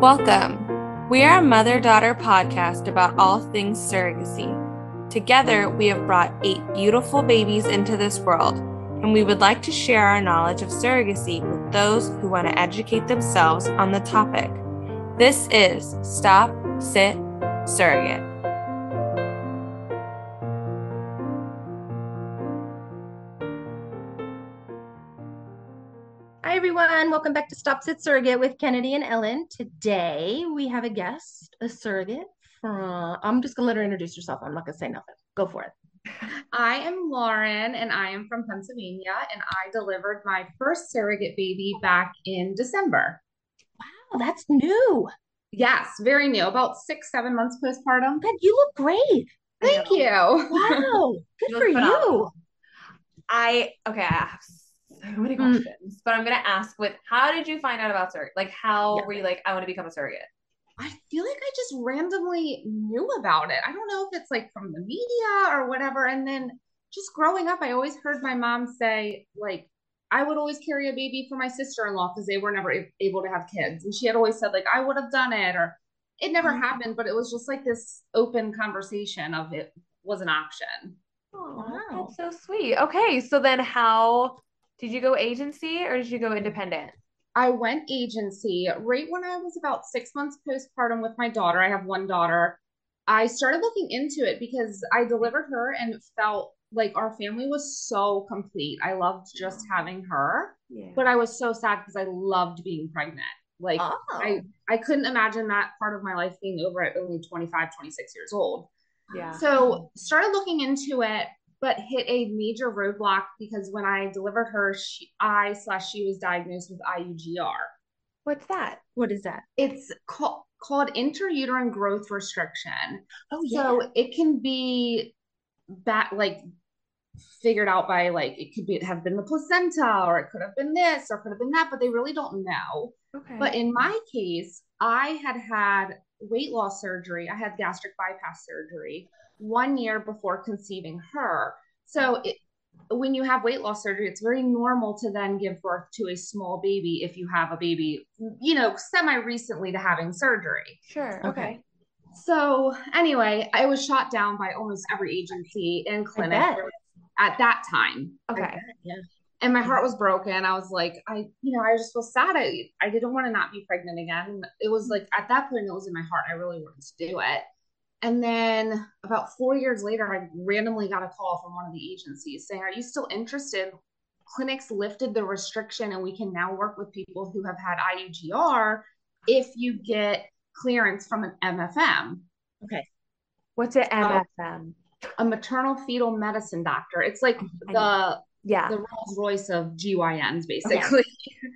Welcome. We are a mother daughter podcast about all things surrogacy. Together, we have brought eight beautiful babies into this world, and we would like to share our knowledge of surrogacy with those who want to educate themselves on the topic. This is Stop, Sit, Surrogate. Everyone. Welcome back to Stop Sit Surrogate with Kennedy and Ellen. Today we have a guest, a surrogate from, I'm just going to let her introduce herself. I'm not going to say nothing. Go for it. I am Lauren and I am from Pennsylvania and I delivered my first surrogate baby back in December. Wow, that's new. Yes, very new, about six, seven months postpartum. But you look great. Thank you. Wow, good You for you. I okay, I have so many Mm. questions, but I'm gonna ask with how did you find out about surrogate? Like how Yeah. were you like, I want to become a surrogate? I feel like I just randomly knew about it. I don't know if it's like from the media or whatever. And then just growing up, I always heard my mom say, like, I would always carry a baby for my sister in law because they were never able to have kids. And she had always said, like, I would have done it, or it never Mhm. happened, but it was just like this open conversation of it was an option. Oh, Wow. that's so sweet. Okay, so then how did you go agency or did you go independent? I went agency right when I was about six months postpartum with my daughter. I have one daughter. I started looking into it because I delivered her and felt like our family was so complete. I loved just having her, Yeah. but I was so sad because I loved being pregnant. Like Oh, I I couldn't imagine that part of my life being over at only 25, 26 years old. yeah. So started looking into it, but hit a major roadblock because when I delivered her, she, I slash she was diagnosed with IUGR. What's that? what is that? It's called called intrauterine growth restriction. Oh, yeah. So it can be that like figured out by like it could be have been the placenta or it could have been this or could have been that, but they really don't know. Okay. But in my case, I had had weight loss surgery. I had gastric bypass surgery one year before conceiving her. So it, when you have weight loss surgery, it's very normal to then give birth to a small baby if you have a baby, you know, semi recently to having surgery. sure. Okay. Okay. So anyway, I was shot down by almost every agency and clinic at that time Okay. yeah. and my heart was broken. I was like, I, you know, I just was sad. I, I didn't want to not be pregnant again. It was mm. like at that point, it was in my heart. I really wanted to do it. And then about four years later, I randomly got a call from one of the agencies saying, Are you still interested? Clinics lifted the restriction, and we can now work with people who have had IUGR if you get clearance from an MFM, Okay. What's an. MFM? a maternal fetal medicine doctor. It's like the Yeah. the Rolls Royce of GYNs, basically.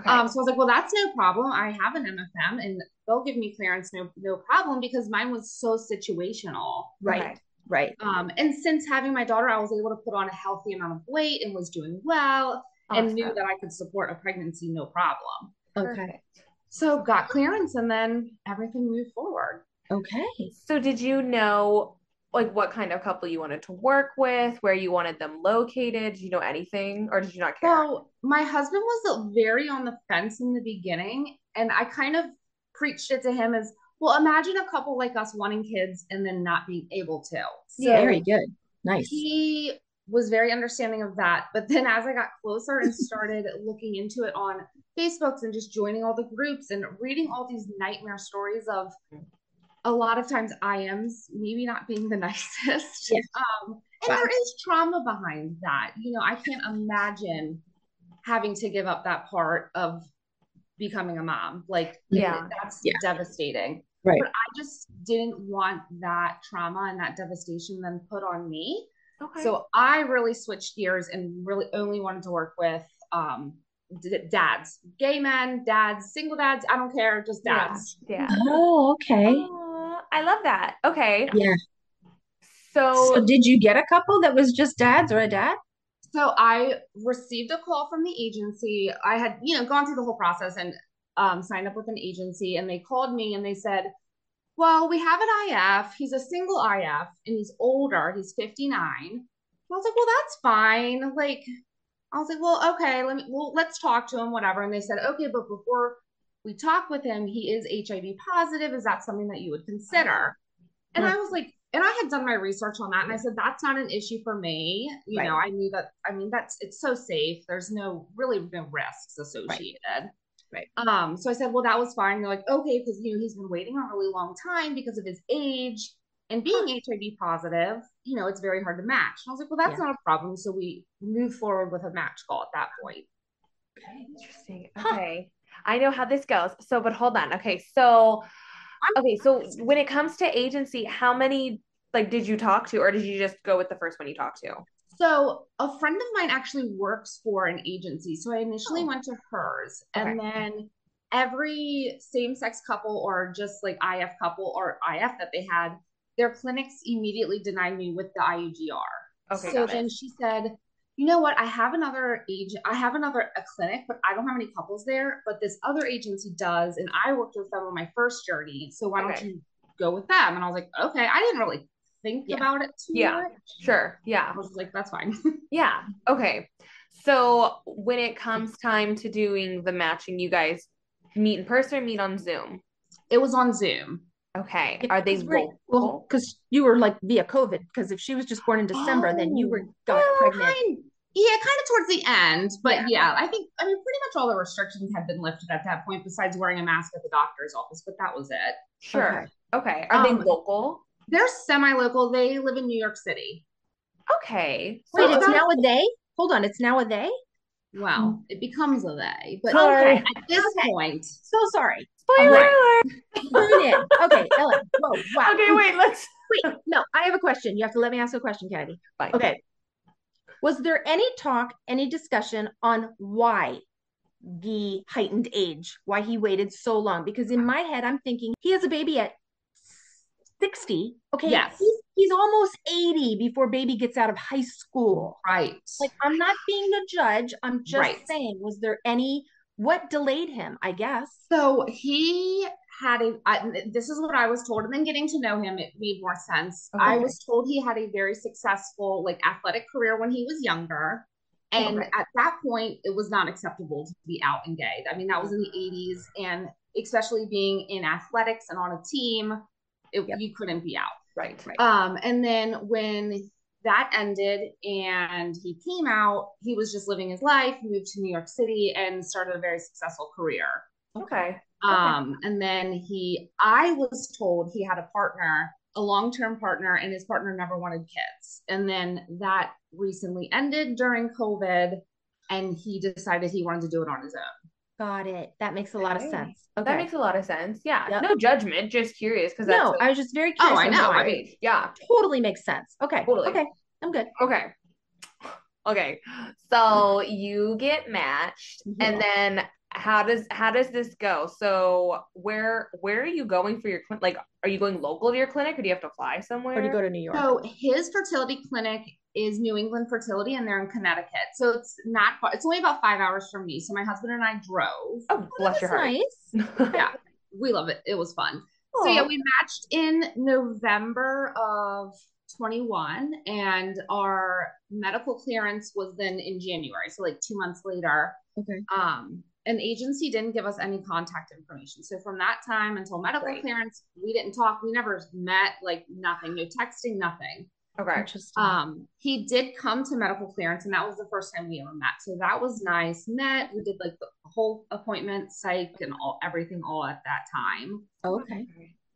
Okay. Um, so I was like, well, that's no problem. I have an MFM and they'll give me clearance, no, no problem, because mine was so situational. Right, Okay. right. Um, and since having my daughter, I was able to put on a healthy amount of weight and was doing well and knew that I could support a pregnancy no problem. Okay. Perfect. So got clearance and then everything moved forward. Okay. So did you know like what kind of couple you wanted to work with, where you wanted them located? Did you know anything or did you not care? So my husband was very on the fence in the beginning, and I kind of preached it to him as well. Imagine a couple like us wanting kids and then not being able to. So Yeah. Very good. Nice. he was very understanding of that. But then as I got closer and started looking into it on Facebooks and just joining all the groups and reading all these nightmare stories of a lot of times I am maybe not being the nicest. Yeah. Um, and there is trauma behind that. You know, I can't imagine having to give up that part of becoming a mom. Like, Yeah. that's Yeah. devastating. Right. But I just didn't want that trauma and that devastation then put on me. Okay. So I really switched gears and really only wanted to work with um, d- dads, gay men, dads, single dads. I don't care, just dads. Yeah. Oh, okay. Aw, I love that. Okay. Yeah. So, So did you get a couple that was just dads or a dad? So I received a call from the agency. I had, you know, gone through the whole process and um, signed up with an agency, and they called me and they said, "Well, we have an IF. He's a single IF, and he's older. He's 59." And I was like, "Well, that's fine." Like, I was like, "Well, okay, let me, well, let's talk to him, whatever." And they said, "Okay, but before we talked with him. He is HIV positive. Is that something that you would consider? And I was like, and I had done my research on that, and I said that's not an issue for me. You Right. know, I knew that. I mean, that's it's so safe. There's no really no risks associated. Right. right. Um. So I said, well, that was fine. They're like, okay, because you know he's been waiting a really long time because of his age and being HIV positive. You know, it's very hard to match. And I was like, well, that's Yeah. not a problem. So we move forward with a match call at that point. Okay, interesting. Huh. Okay. I know how this goes. So, but hold on. Okay. So, okay. So, when it comes to agency, how many like did you talk to, or did you just go with the first one you talked to? So a friend of mine actually works for an agency. So I initially Oh. went to hers and then every same-sex couple or just like IF couple or IF that they had, their clinics immediately denied me with the IUGR. Okay. so then it. she said, you know what? I have another agent, I have another a clinic, but I don't have any couples there. But this other agency does, and I worked with them on my first journey. So why don't you go with them? And I was like, okay. I didn't really think Yeah. about it too Yeah. much. Sure. Yeah. I was like, that's fine. Yeah. Okay. So, when it comes time to doing the matching, you guys meet in person or meet on Zoom? it was on Zoom. Okay. Yeah, Are they Well, because you were like via COVID. Because if she was just born in December, then you were Oh, got Well, pregnant. kind- yeah, kind of towards the end. But Yeah. yeah. I think, I mean, pretty much all the restrictions had been lifted at that point, besides wearing a mask at the doctor's office, but that was it. Sure. Okay. Are they Um, local? They're semi local. They live in New York City. Okay. Wait, it's about- now a they? Hold on, it's now a they? Well, it becomes a they. But Sorry. at this Okay. point, So sorry. spoiler Right. alert. Tune in. Okay, Ellen. Whoa, wow. Okay, wait, let's Wait, no, I have a question. You have to let me ask a question, Kennedy. Fine. Okay. Was there any talk, any discussion on why the heightened age, why he waited so long? Because in my head, I'm thinking he has a baby at 60. Okay. Yes. He's, he's almost 80 before baby gets out of high school. right. Like, I'm not being the judge. I'm just Right. saying, was there any, what delayed him? I guess. So he had a. I, this is what I was told, and then getting to know him, it made more sense. I was told he had a very successful, like, athletic career when he was younger, and Okay. at that point, it was not acceptable to be out and gay. I mean, that was in the '80s, and especially being in athletics and on a team, it, Yep. you couldn't be out. right. Right. Um, and then when that ended and he came out, he was just living his life, moved to New York City, and started a very successful career. Okay. Um, and then he, I was told he had a partner, a long term partner, and his partner never wanted kids. And then that recently ended during COVID, and he decided he wanted to do it on his own. Got it. That makes a lot of Okay. sense. That makes a lot of sense. Yeah. Yep. No judgment, just curious because no, I was just very Oh, curious. I know. I mean- Yeah. totally makes sense. Okay. Totally. Okay. I'm good. Okay. Okay. So you get matched and then how does how does this go? So where where are you going for your clinic? Like are you going local to your clinic or do you have to fly somewhere? Or do you go to New York? So his fertility clinic is New England Fertility, and they're in Connecticut. So it's not far. It's only about five hours from me. So my husband and I drove. oh, bless your heart. nice. Yeah, we love it. It was fun. So yeah, we matched in November of 21 and our medical clearance was then in January. So like 2 months later. Okay. Um an agency didn't give us any contact information. So from that time until medical Right. clearance, we didn't talk. We never met, like nothing, no texting, nothing. Okay. Interesting. Um, he did come to medical clearance, and that was the first time we ever met. So that was nice. Met, we did like the whole appointment, psych, and all everything all at that time. okay.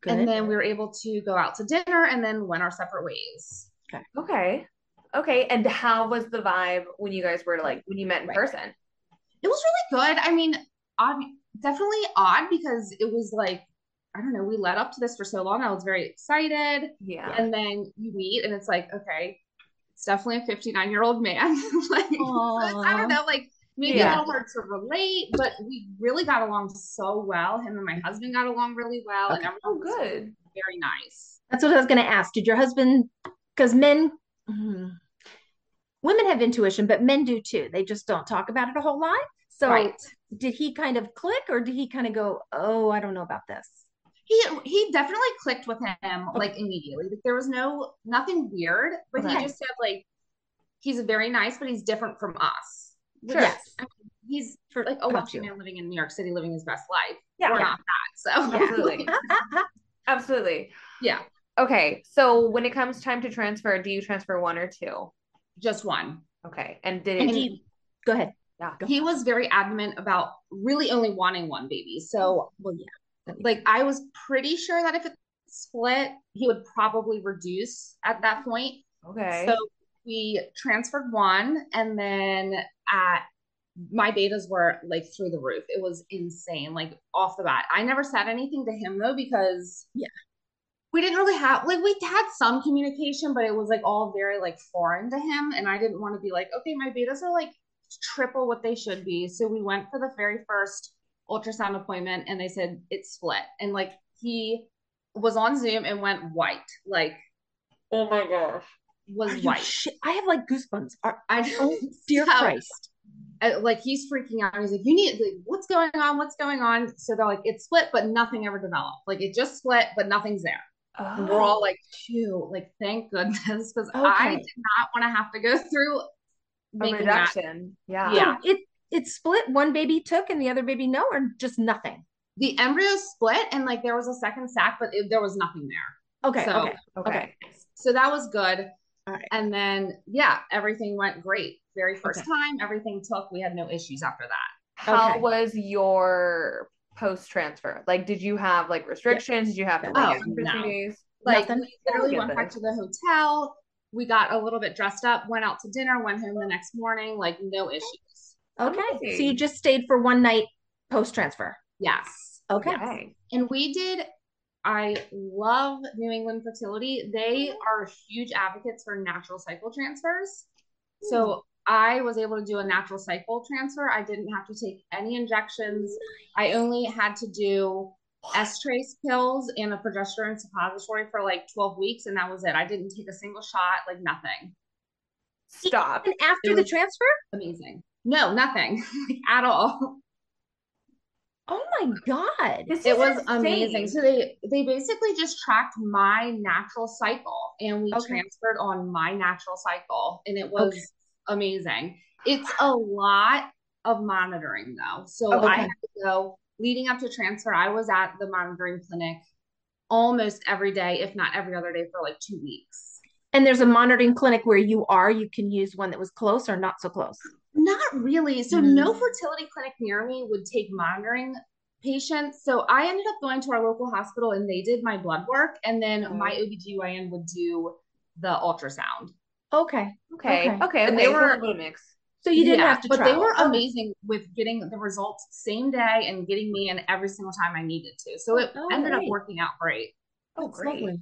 Good. And then we were able to go out to dinner and then went our separate ways. Okay. Okay. Okay. And how was the vibe when you guys were like when you met in Right. person? It was really good. I mean, odd, definitely odd because it was like, I don't know, we led up to this for so long. I was very excited. Yeah. And then you meet, and it's like, okay, it's definitely a 59 year old man. like, I don't know, like maybe Yeah. a little hard to relate, but we really got along so well. Him and my husband got along really well, and Okay. everyone Oh, was good. very nice. That's what I was going to ask. Did your husband, because men, hmm, women have intuition, but men do too. They just don't talk about it a whole lot. So right. did he kind of click or did he kind of go, oh, I don't know about this? He he definitely clicked with him like immediately. Like there was no nothing weird, but he just said like he's very nice, but he's different from us. Sure. Yes. He's For, like a got wealthy man living in New York City, living his best life. Yeah. we're Yeah. not that. So Absolutely. Absolutely. yeah, Okay. So when it comes time to transfer, do you transfer one or two? Just one. Okay. And did And it? he, go ahead. Yeah. Go. He was very adamant about really only wanting one baby. So Well, yeah. like I was pretty sure that if it split, he would probably reduce at that point. Okay. So we transferred one, and then at my betas were like through the roof. It was insane, like off the bat. I never said anything to him though because Yeah. We didn't really have like we had some communication, but it was like all very like foreign to him, and I didn't want to be like, okay, my betas are like triple what they should be. So we went for the very first ultrasound appointment, and they said it split, and like he was on Zoom and went white, like oh my gosh. was Are white. shit? I have like goosebumps. Are, I oh, dear So, Christ. uh, like he's freaking out. He's like, "You need like, what's going on? What's going on?" So they're like, "It split, but nothing ever developed. Like it just split, but nothing's there." And we're all oh. like, "Phew!" Like, thank goodness, because I did not want to have to go through a making that. reduction. Yeah. Yeah. It it split. One baby took and the other baby no, or just nothing. The embryo split, and like there was a second sac, but it, there was nothing there. Okay. So- okay. Okay. Okay. So that was good. All right. And then yeah, everything went great. Very first Okay. time, everything took. We had no issues after that. How Okay. was your post transfer? Like, did you have like restrictions? Did you have to Oh, for no. days? Like Nothing? we literally went back to the hotel. We got a little bit dressed up, went out to dinner, went home the next morning, like no issues. Okay. So you just stayed for one night post transfer. Yes. Okay. Yes. Okay. And we did I love New England Fertility. They mm-hmm. are huge advocates for natural cycle transfers. So mm. I was able to do a natural cycle transfer. I didn't have to take any injections. I only had to do Estrace pills and a progesterone suppository for like 12 weeks, and that was it. I didn't take a single shot, like nothing. Stop. And after the transfer? Amazing. No, nothing like, at all. Oh my God. This It was insane. amazing. So they they basically just tracked my natural cycle and we Okay. transferred on my natural cycle and it was Okay. Amazing. It's a lot of monitoring though. So Okay. I had to go leading up to transfer. I was at the monitoring clinic almost every day, if not every other day for like 2 weeks. And there's a monitoring clinic where you are. You can use one that was close or not so close. Not really. So Mm. no fertility clinic near me would take monitoring patients. So I ended up going to our local hospital and they did my blood work and then my OBGYN would do the ultrasound. Okay. Okay. Okay. Okay. And okay. they so were- a little mix. So you didn't Yeah, have to but they were Oh, amazing with getting the results same day and getting me in every single time I needed to. So it Oh, ended up working out great. Oh, That's great. lovely.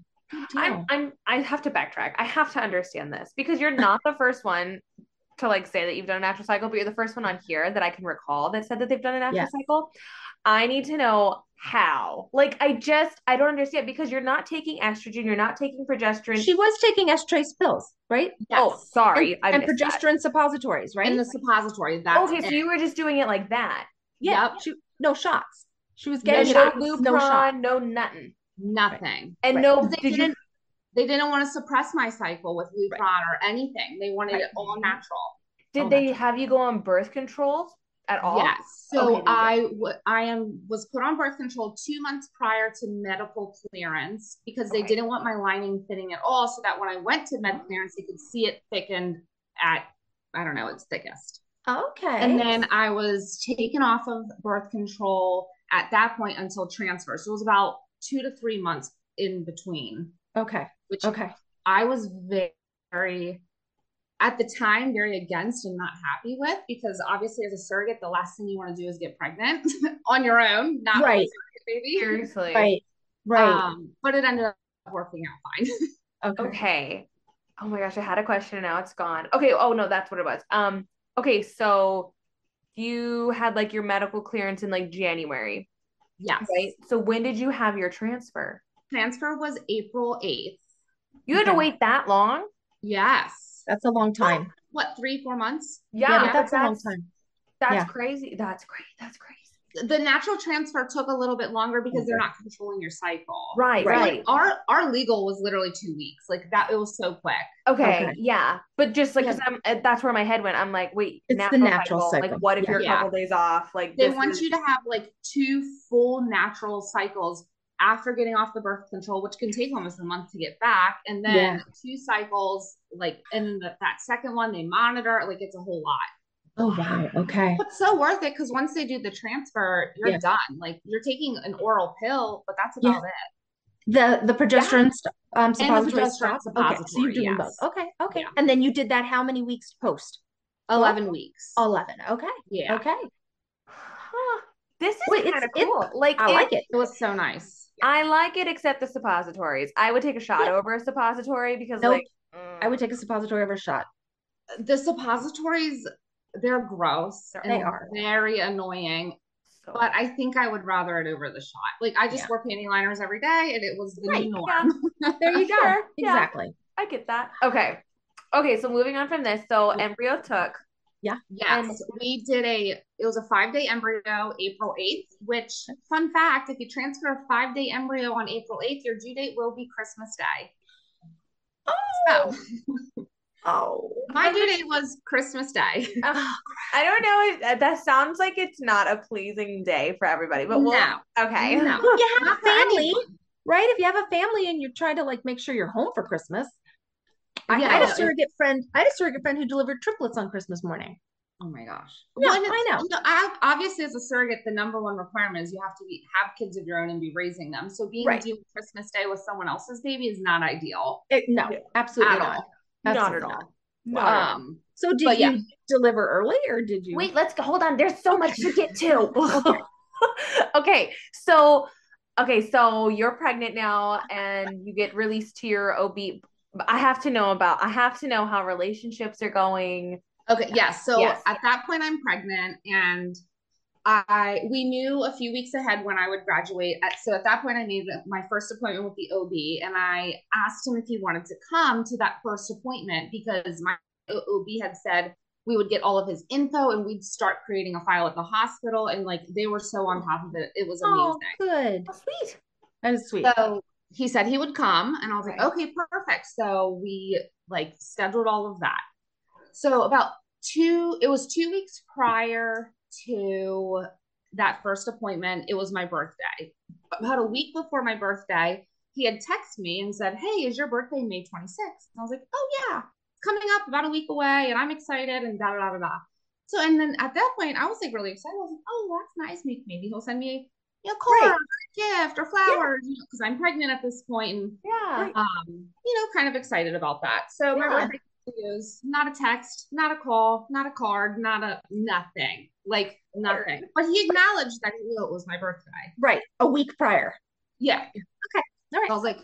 I'm. I'm, I have to backtrack. I have to understand this because you're not the first one to like say that you've done a natural cycle, but you're the first one on here that I can recall that said that they've done a natural Yeah. cycle. I need to know how. Like, I just, I don't understand because you're not taking estrogen, you're not taking progesterone. She was taking Estrace pills, right? Oh, sorry. And, I and missed that. progesterone suppositories, right? And the suppository. That's Okay, so you were just doing it like that. yeah. Yep. She, no shots. She was getting And no shots. Lupron, No shot. no nothing. nothing. And Right. no, They did you? didn't they didn't want to suppress my cycle with Lupron Right. or anything. They wanted Right. it all natural. Did Oh, they that's- have you go on birth controls at all? Yes. So Okay, I w- I am was put on birth control two months prior to medical clearance because they didn't want my lining thinning at all, so that when I went to med oh. clearance, they could see it thickened at I don't know its thickest. Okay. And then I was taken off of birth control at that point until transfer. So it was about two to three months in between, okay. which Okay. I was very, at the time, very against and not happy with because obviously, as a surrogate, the last thing you want to do is get pregnant on your own, not Right. baby. Seriously. Right. Right. Um, but it ended up working out fine. okay. Okay. Oh my gosh, I had a question and now it's gone. Okay, oh no, that's what it was. Um, okay, so you had like your medical clearance in like January, yes. right? So when did you have your transfer? Transfer was April 8th. You had to wait that long? Yes. That's a long time. What, three, four months? Yeah, Yeah, but but that's a long time. that's Yeah. crazy. That's great. That's crazy. the natural transfer took a little bit longer because they're not controlling your cycle. Right, Right. right. Like our our legal was literally two weeks. Like that, it was so quick. Okay, Okay. yeah, but just like, cause I'm, uh, that's where my head went. I'm like, wait, It's the natural Like, cycle. what if Yeah. you're a Yeah. couple days off? Like, They want is- you to have like two full natural cycles after getting off the birth control, which can take almost a month to get back, and then Yeah. two cycles. Like, and the, that second one they monitor. Like, it's a whole lot. Oh wow. Okay. But so worth it because once they do the transfer, you're Yeah. done. Like you're taking an oral pill, but that's Yeah. about it. The the progesterone st- um the suppository progesterone stop. Okay, so you're doing yes. both. Okay, okay. Yeah. And then you did that how many weeks post? Eleven weeks. Eleven. Okay. yeah, Okay. Huh. This is kind of it- cool. like, I like it. it was so nice. I like it, except the suppositories. I would take a shot Yeah. over a suppository because, Nope. like, I would mm. take a suppository over a shot. The suppositories, they're gross. They and are. very annoying. so- But I think I would rather it over the shot. Like I just Yeah. wore panty liners every day, and it was the Right, new yeah. norm. There you go. Sure, yeah. Exactly. I get that. Okay, okay. So moving on from this, so embryo took. Yes, And- we did a. It was a five day embryo, April eighth. Which, fun fact, if you transfer a five day embryo on April eighth, your due date will be Christmas Day. Oh. So Oh. my due date was Christmas Day. Ugh, I don't know. If, uh, that sounds like it's not a pleasing day for everybody, but we'll. No. Okay. No. You have Not a family, right? If you have a family and you're trying to like make sure you're home for Christmas. I, Yeah, I had a surrogate friend. I had a surrogate friend who delivered triplets on Christmas morning. Oh my gosh. Yeah, and it's- I know. you I- obviously, as a surrogate, the number one requirement is you have to be have kids of your own and be raising them. So being Right. due Christmas Day with someone else's baby is not ideal It- no, Yeah. absolutely at not. all. Not at all. not. Not. Um, So did But you yeah. deliver early or did you? Wait, let's go. Hold on. There's so much to get to. okay. So, okay. So you're pregnant now and you get released to your OB. I have to know about, I have to know how relationships are going. Okay, yes. So Yes. at that point, I'm pregnant, and I we knew a few weeks ahead when I would graduate. So at that point, I made my first appointment with the OB, and I asked him if he wanted to come to that first appointment because my OB had said we would get all of his info and we'd start creating a file at the hospital, and like they were so on top of it, it was oh, amazing. Oh, good. Oh, sweet. That is sweet. So he said he would come, and I was Right. like, okay, perfect. So we like scheduled all of that. So about two, it was two weeks prior to that first appointment. It was my birthday. About a week before my birthday, he had texted me and said, Hey, is your birthday May 26th? And I was like, Oh yeah, it's coming up about a week away, and I'm excited, and da da da da. So and then at that point, I was like really excited. I was like, Oh, that's nice. Maybe he'll send me you know, card Right. or gift or flowers, you know, because I'm pregnant at this point and Yeah. um, you know, kind of excited about that. So my Yeah. birthday is not a text, not a call, not a card, not a nothing, like nothing. But he acknowledged that he knew it was my birthday. right. A week prior. Yeah. Okay. All right. I was like,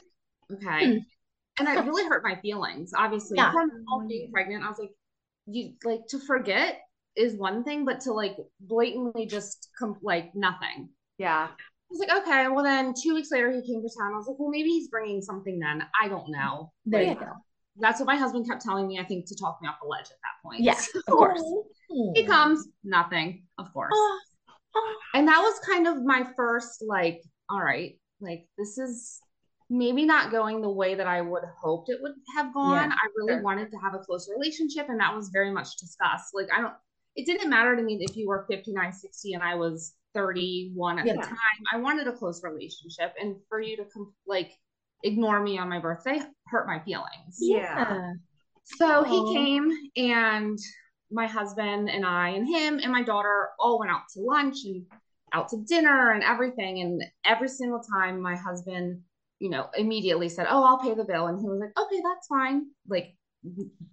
okay. Hmm. And it really hurt my feelings. Obviously, Yeah. from being pregnant, I was like, you like to forget is one thing, but to like blatantly just come like nothing. Yeah. I was like, okay. Well, then two weeks later, he came to town. I was like, well, maybe he's bringing something then. I don't know. There Like, you go. That's what my husband kept telling me, I think, to talk me off the ledge at that point. Yes, of course. He comes, nothing, of course. Oh, oh. And that was kind of my first, like, all right, like, this is maybe not going the way that I would hoped it would have gone. Yeah, I really sure. wanted to have a close relationship, and that was very much discussed. Like, I don't, it didn't matter to me if you were 59, 60, and I was 31 at Yeah. the time. I wanted a close relationship, and for you to, like, ignore me on my birthday hurt my feelings. Yeah. So Aw. he came and my husband and I and him and my daughter all went out to lunch and out to dinner and everything. And every single time my husband, you know, immediately said, Oh, I'll pay the bill. And he was like, Okay, that's fine. Like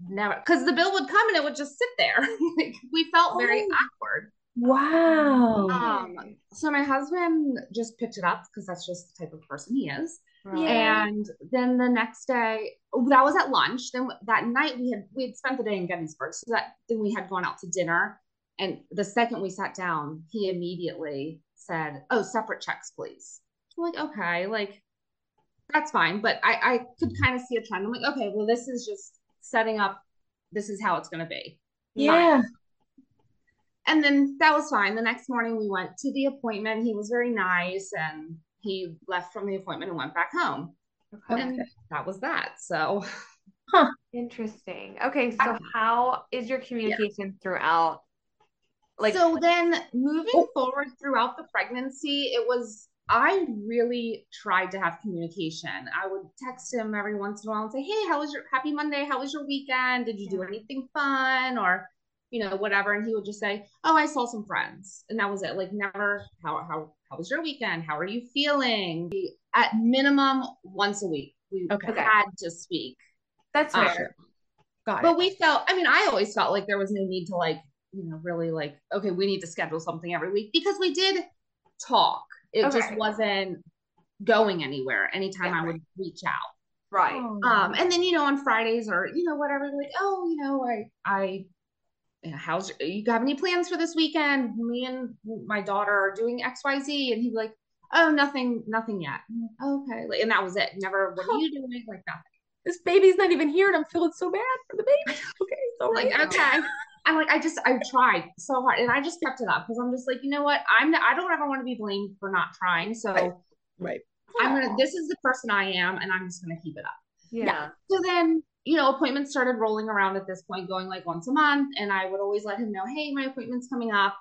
never because the bill would come and it would just sit there. like we felt very Oh. awkward. Wow. Um so my husband just picked it up because that's just the type of person he is. Yeah. And then the next day, oh, that was at lunch. Then that night we had we had spent the day in Gettysburg, so that then we had gone out to dinner. And the second we sat down, he immediately said, "Oh, separate checks, please." I'm like, okay, like that's fine, but I I could kind of see a trend. I'm like, okay, well, this is just setting up. This is how it's going to be. Yeah. And then that was fine. The next morning we went to the appointment. He was very nice and he left from the appointment and went back home. Okay. And that was that. So huh. Interesting. Okay, so how is your communication throughout? Like, so then moving forward throughout the pregnancy, it was I really tried to have communication. I would text him every once in a while and say, Hey, how was your happy Monday? How was your weekend? Did you do anything fun? Or, you know, whatever. And he would just say, Oh, I saw some friends. And that was it. Like never how how how was your weekend? How are you feeling? At minimum once a week. We Okay. had to speak. that's Um, fair. Got it. but we felt i mean i always felt like there was no need to like you know really like okay we need to schedule something every week because we did talk it just wasn't going anywhere anytime Yeah, i would reach out Right. Oh. um and then you know on fridays or you know whatever like oh you know i i how's you have any plans for this weekend? Me and my daughter are doing xyz and he'd be like oh nothing nothing yet. Like, okay. Like, and that was it. Never what are you doing? Like nothing. This baby's not even here and I'm feeling so bad for the baby. Okay, so like okay. I'm like i just i tried so hard and i just kept it up because i'm just like you know what? I'm not, i don't ever want to be blamed for not trying so Right. Right. i'm gonna this is the person i am and i'm just gonna keep it up. Yeah. so then you know appointments started rolling around at this point going like once a month and i would always let him know hey my appointment's coming up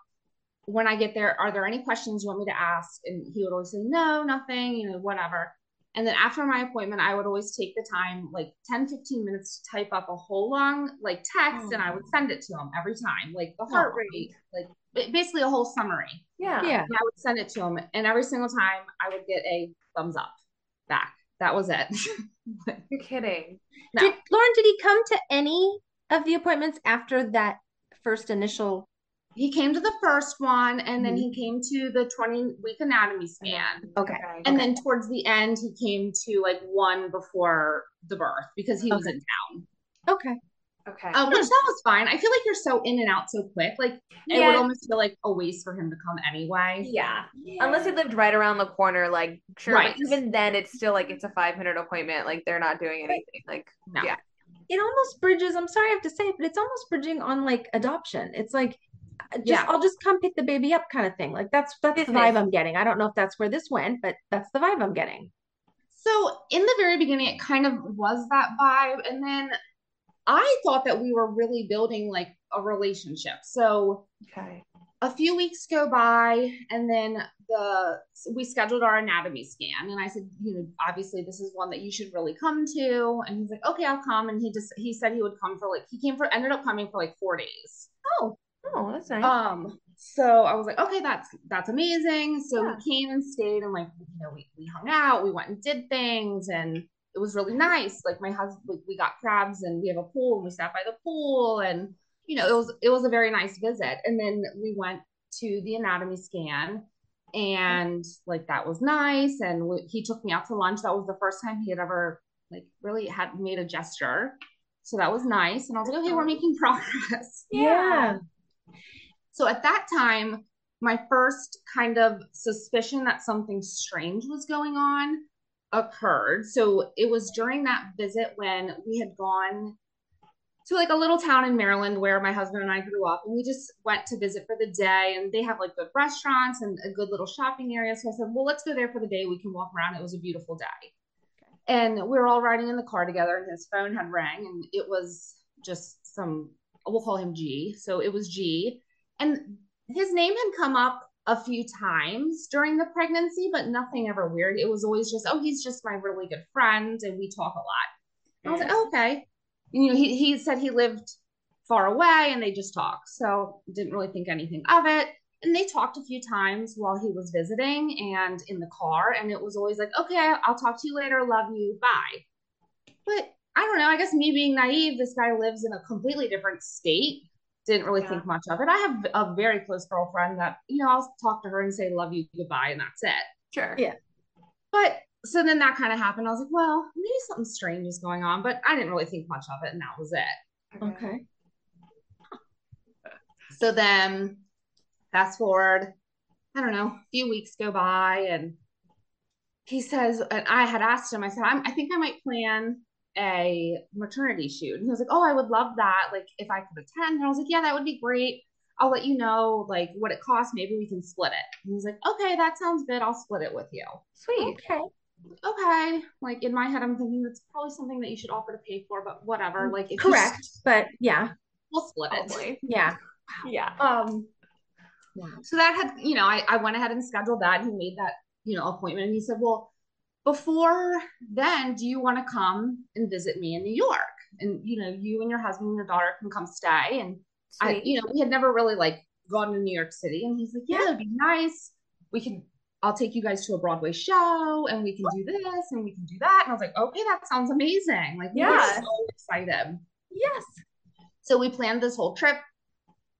when i get there are there any questions you want me to ask and he would always say no nothing you know whatever and then after my appointment i would always take the time like 10 15 minutes to type up a whole long like text and i would oh. send it to him every time like the oh, heart Oh. rate like basically a whole summary Yeah. Yeah. and i would send it to him and every single time i would get a thumbs up back that was it You're kidding. No. Did Lauren, did he come to any of the appointments after that first initial? he came to the first one and then he mm-hmm. came to the 20 week anatomy scan Okay. and then towards the end he came to like one before the birth because he was in town Okay. Okay. uh, which that was fine i feel like you're so in and out so quick like it would almost feel like a waste for him to come anyway Yeah. Unless he lived right around the corner, like sure, Right. but even then it's still like it's a five minute appointment. Like they're not doing anything. Like no Yeah. It almost bridges, I'm sorry I have to say it, but it's almost bridging on like adoption. It's like uh, just Yeah. I'll just come pick the baby up kind of thing. Like that's that's the Business. vibe I'm getting. I don't know if that's where this went, but that's the vibe I'm getting. So in the very beginning, it kind of was that vibe. And then I thought that we were really building like a relationship. So okay. a few weeks go by and then the we scheduled our anatomy scan and I said, you know, obviously this is one that you should really come to. And he's like, okay, I'll come. And he just he said he would come for like he came for ended up coming for like four days. Oh, Oh, that's nice. Um, so I was like, okay, that's that's amazing. So Yeah. we came and stayed and like, you know, we, we hung out, we went and did things and it was really nice. Like my husband we, we got crabs and we have a pool and we sat by the pool and you know, it was it was a very nice visit. And then we went to the anatomy scan and like that was nice and he took me out to lunch. That was the first time he had ever like really had made a gesture. So that was nice. And I was like, okay, we're making progress. yeah. So at that time, my first kind of suspicion that something strange was going on occurred. So it was during that visit when we had gone to like a little town in Maryland where my husband and I grew up, and we just went to visit for the day. And they have like good restaurants and a good little shopping area. So I said, well, let's go there for the day. We can walk around. It was a beautiful day. And we were all riding in the car together, and his phone had rang, and it was just some, we'll call him G. So it was G. And his name had come up a few times during the pregnancy, but nothing ever weird. It was always just, oh, he's just my really good friend, and we talk a lot. And I was like, oh, okay. And, you know, he, he said he lived far away and they just talk. So didn't really think anything of it. And they talked a few times while he was visiting and in the car. And it was always like, okay, I'll talk to you later. Love you. Bye. But I don't know. I guess me being naive, this guy lives in a completely different state. Didn't really Yeah. think much of it. I have a very close girlfriend that, you know, I'll talk to her and say, love you, goodbye, and that's it. Sure. Yeah. But so then that kind of happened. I was like, well, maybe something strange is going on, but I didn't really think much of it, and that was it. Okay. So then fast forward, I don't know, a few weeks go by and he says, and I had asked him, I said, I'm, I think I might plan a maternity shoot. And he was like, Oh, I would love that. Like if I could attend. And I was like, Yeah, that would be great. I'll let you know like what it costs. Maybe we can split it. And was like, okay, that sounds good. I'll split it with you. Sweet. Okay. Okay. Like in my head, I'm thinking that's probably something that you should offer to pay for, but whatever. Like if you- Correct. But yeah. we'll split it. Probably. Yeah. Yeah. Um, yeah. so that had, you know, I, I went ahead and scheduled that. He made that, you know, appointment. And he said, well, before then, do you want to come and visit me in New York? And, you know, you and your husband and your daughter can come stay. And I, you know, we had never really like gone to New York City. And he's like, yeah, it'd be nice. We can, I'll take you guys to a Broadway show and we can do this and we can do that. And I was like, okay, that sounds amazing. Like, we were Yeah. so excited. Yes. So we planned this whole trip.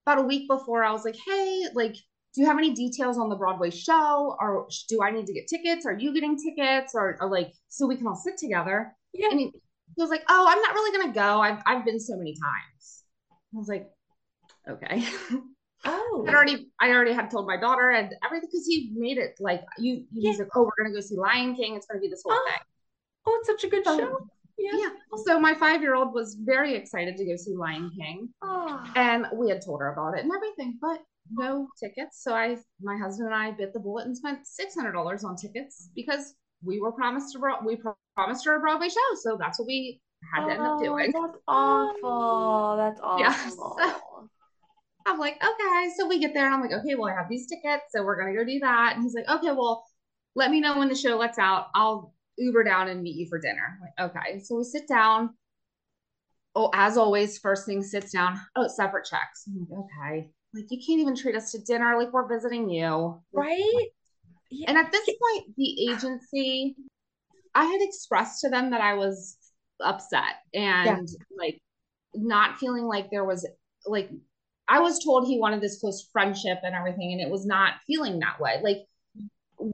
About a week before, I was like, hey, like, do you have any details on the Broadway show? Or do I need to get tickets? Are you getting tickets? Or, or like, so we can all sit together? Yeah. And he, he was like, oh, I'm not really going to go. I've, I've been so many times. I was like, okay. Oh. I already, I already had told my daughter and everything because he made it like you. He's like, oh, we're gonna go see Lion King. It's gonna be this whole Oh, thing. Oh, it's such a good So- show. Yeah. Yeah. So my five year old was very excited to go see Lion King. Oh. and we had told her about it and everything, but no tickets. So I, my husband and I bit the bullet and spent six hundred dollars on tickets because we were promised a Bro- we pro- promised her a Broadway show, so that's what we had to end up Oh, doing. That's awful. That's awful. Yeah, I'm like, okay, so we get there and I'm like, okay, well I have these tickets, so we're gonna go do that. And he's like, okay, well, let me know when the show lets out. I'll Uber down and meet you for dinner. I'm like, okay, so we sit down. Oh, as always, first thing sits down. Oh, separate checks. I'm like, okay, like you can't even treat us to dinner like we're visiting you. Right? Yeah. And at this point, the agency, I had expressed to them that I was upset and like not feeling like there was like I was told he wanted this close friendship and everything, and it was not feeling that way. Like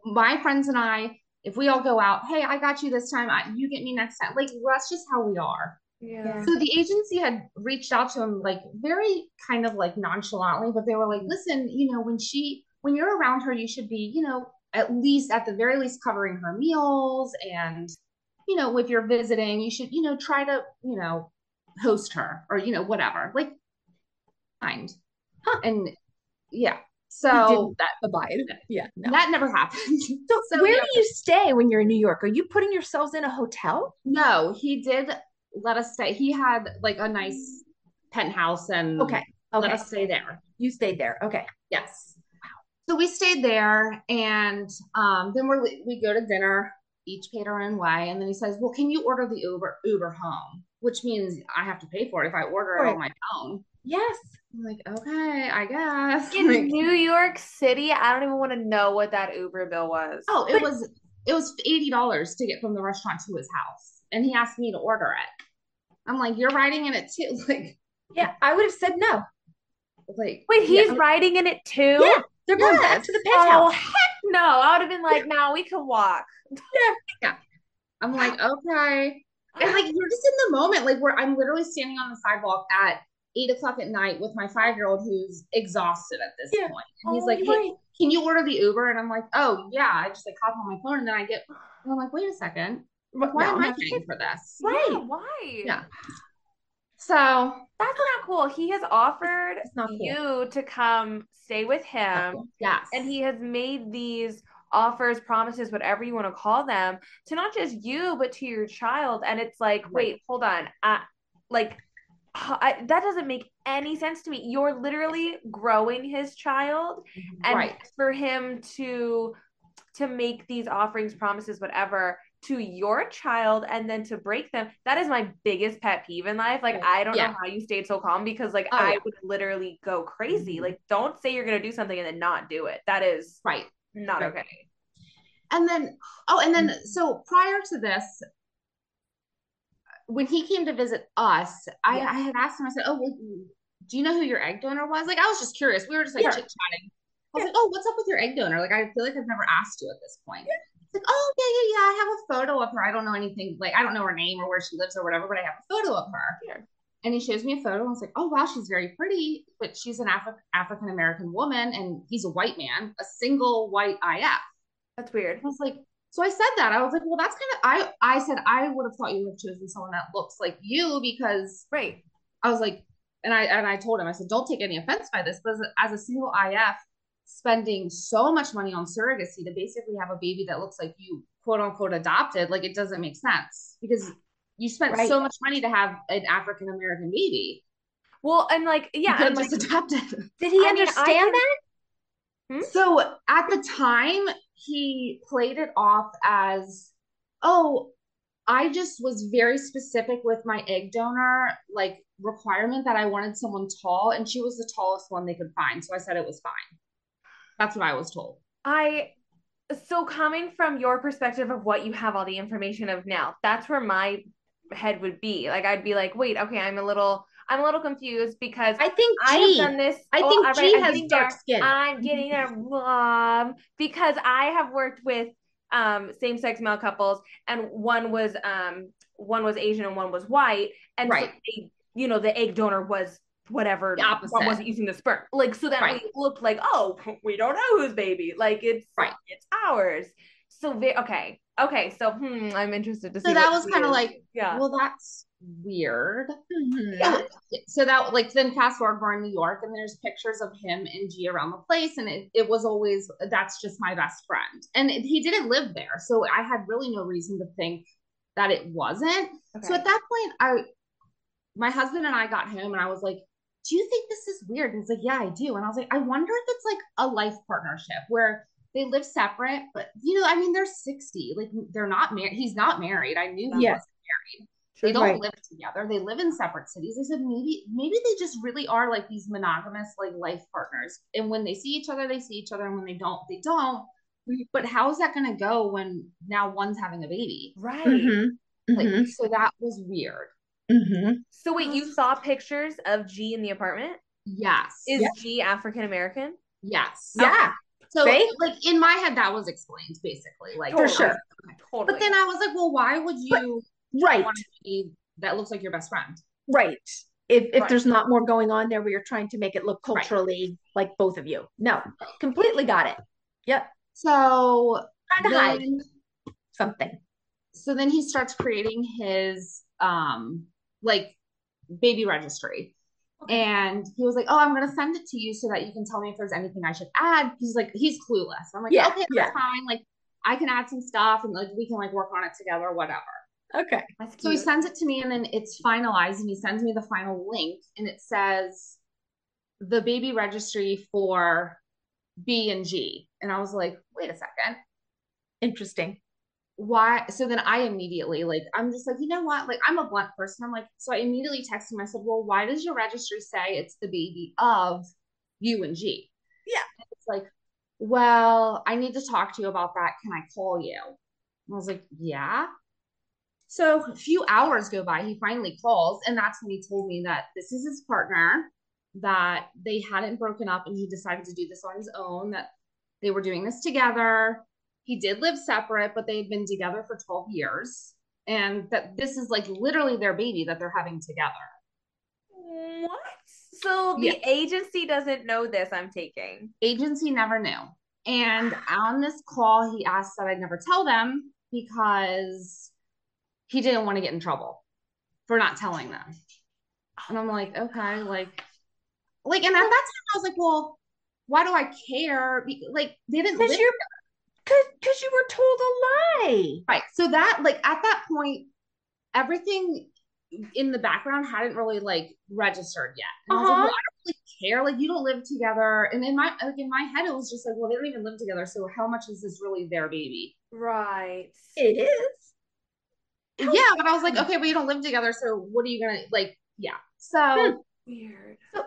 my friends and I, if we all go out, hey, I got you this time, I, you get me next time. Like that's just how we are. Yeah. So the agency had reached out to him like very kind of like nonchalantly, but they were like, listen, you know, when she when you're around her, you should be, you know, at least at the very least covering her meals and you know, if you're visiting, you should, you know, try to, you know, host her or, you know, whatever. Like kind. And yeah. So that Abide. Yeah. No. that never happened. So, So, where yeah. do you stay when you're in New York? Are you putting yourselves in a hotel? No, he did let us stay. He had like a nice penthouse and Okay. let Okay. us stay there. You stayed there. Okay. Yes. Wow. So we stayed there, and um, then we're we go to dinner. Each paid our own way, and then he says, "Well, can you order the Uber Uber home?" Which means I have to pay for it if I order it on my phone. Yes. I'm like, okay, I guess. In Like, New York City, I don't even want to know what that Uber bill was. oh, it But- was it was eighty dollars to get from the restaurant to his house, and he asked me to order it. I'm like, you're writing in it too, like, Yeah. I would have said no. like. Wait, he's yeah, riding in it too? Yeah. They're going back Yes. to the Oh, penthouse. heck no. I would have been like, no, we can walk. Yeah, I'm like, okay. And like you're just in the moment, like where I'm literally standing on the sidewalk at eight o'clock at night with my five year old who's exhausted at this Yeah. point. And he's Oh, like, Hey, right. can you order the Uber? And I'm like, Oh yeah. I just like hop on my phone and then I get and I'm like, wait a second. Like, why No, am I no. paying for this? Right. Yeah, why? Yeah. So That's not cool. He has offered It's not cool. you to come stay with him, yes. and he has made these offers, promises, whatever you want to call them, to not just you, but to your child. And it's like, Right. wait, hold on. I, like, I, that doesn't make any sense to me. You're literally growing his child, and right. for him to to make these offerings, promises, whatever to your child and then to break them that is my biggest pet peeve in life like i don't Yeah. know how you stayed so calm because like Oh, i yeah. would literally go crazy mm-hmm. like don't say you're gonna do something and then not do it that is Right. not Right. okay And then, oh, and then, mm-hmm. so prior to this, when he came to visit us, I, Yeah. I had asked him, I said, Oh, well, do you know who your egg donor was? Like, I was just curious. We were just like Yeah. chit chatting. I was like, Oh, what's up with your egg donor? Like, I feel like I've never asked you at this point. He's like, Oh, yeah, yeah, yeah. I have a photo of her. I don't know anything. Like, I don't know her name or where she lives or whatever, but I have a photo of her. Here. And he shows me a photo and I was like, Oh, wow, she's very pretty, but she's an Afri- African American woman and he's a white man, a single white IF. that's weird I was like, so I said that. I was like, well, that's kind of I I said I would have thought you would have chosen someone that looks like you because right I was like, and I and I told him, I said, don't take any offense by this, but as a, as a single IF, spending so much money on surrogacy to basically have a baby that looks like you quote unquote adopted, like it doesn't make sense because you spent Right. so much money to have an African American baby. Well, and like, yeah, and have like, just adopted. Did he I understand can- that? Hmm? So at the time, he played it off as, oh, I just was very specific with my egg donor, like requirement that I wanted someone tall, and she was the tallest one they could find. So I said it was fine. That's what I was told. I so coming from your perspective of what you have all the information of now, that's where my head would be. Like I'd be like, wait, okay, I'm a little I'm a little confused because I think I have G. done this. I oh, think all G right, I'm has getting dark there. skin. I'm getting there, um, because I have worked with um same-sex male couples, and one was um one was Asian and one was white, and so they, you know the egg donor was whatever The opposite. wasn't using the sperm, like so that Right. it looked like oh we don't know whose baby, like it's Right. it's ours. So okay, okay, so hmm, I'm interested to see. So that was kind of like, yeah, well, that's weird. Mhm. yeah. so that like then fast forward we're in new york and there's pictures of him and g around the place and it, it was always that's just my best friend and it- he didn't live there so i had really no reason to think that it wasn't so at that point i my husband and i got home and i was like do you think this is weird and he's like yeah i do and i was like i wonder if it's like a life partnership where they live separate but you know i mean they're 60 like they're not married he's not married i knew he Yeah. wasn't married they don't Right. live together. They live in separate cities. I said maybe maybe they just really are like these monogamous like life partners. And when they see each other, they see each other, and when they don't, they don't. But how is that going to go when now one's having a baby? right. Mhm. Like Mhm. so that was weird. Mhm. So wait, you saw pictures of G in the apartment? Yes. Is Yeah. G African American? yes. Yeah. So See? like in my head that was explained basically. Like For I- sure. Totally. But then I was like, well, why would you Right. want a baby that looks like your best friend? Right. If if Right. there's not more going on there where you're trying to make it look Right. culturally like both of you. No. Completely got it. Yep. So Trying to hide something. so then he starts creating his um like baby registry. And he was like oh i'm gonna send it to you so that you can tell me if there's anything i should add. He's like he's clueless. I'm like Yeah, okay that's yeah. fine. Like i can add some stuff and like we can like work on it together whatever. Okay. So he sends it to me and then it's finalized and he sends me the final link and it says the baby registry for b and g. And i was like wait a second. Interesting. Why so then i immediately like i'm just like you know what? Like i'm a blunt person. I'm like so i immediately texted him. I said well why does your registry say it's the baby of you and g? Yeah. And it's like well i need to talk to you about that. Can i call you? And i was like yeah. So a few hours go by. He finally calls and that's when he told me that this is his partner that they hadn't broken up and he decided to do this on his own that they were doing this together he did live separate, but they had been together for 12 years. And that this is like literally their baby that they're having together. What? So the Yeah. agency doesn't know this, I'm taking. Agency never knew. And on this call, he asked that I'd never tell them because he didn't want to get in trouble for not telling them. And I'm like, okay, like, like, and at that time I was like, well, why do I care? Like, they didn't Because you're because because you were told a lie. Right. So that like at that point, everything in the background hadn't really like registered yet. And I was like, Uh-huh. well, I don't really care. Like you don't live together. And in my like in my head, it was just like, well, they don't even live together. So how much is this really their baby? Right. It is. Yeah, but I was like, okay, but you don't live together. So what are you gonna like? Yeah. So Weird. So,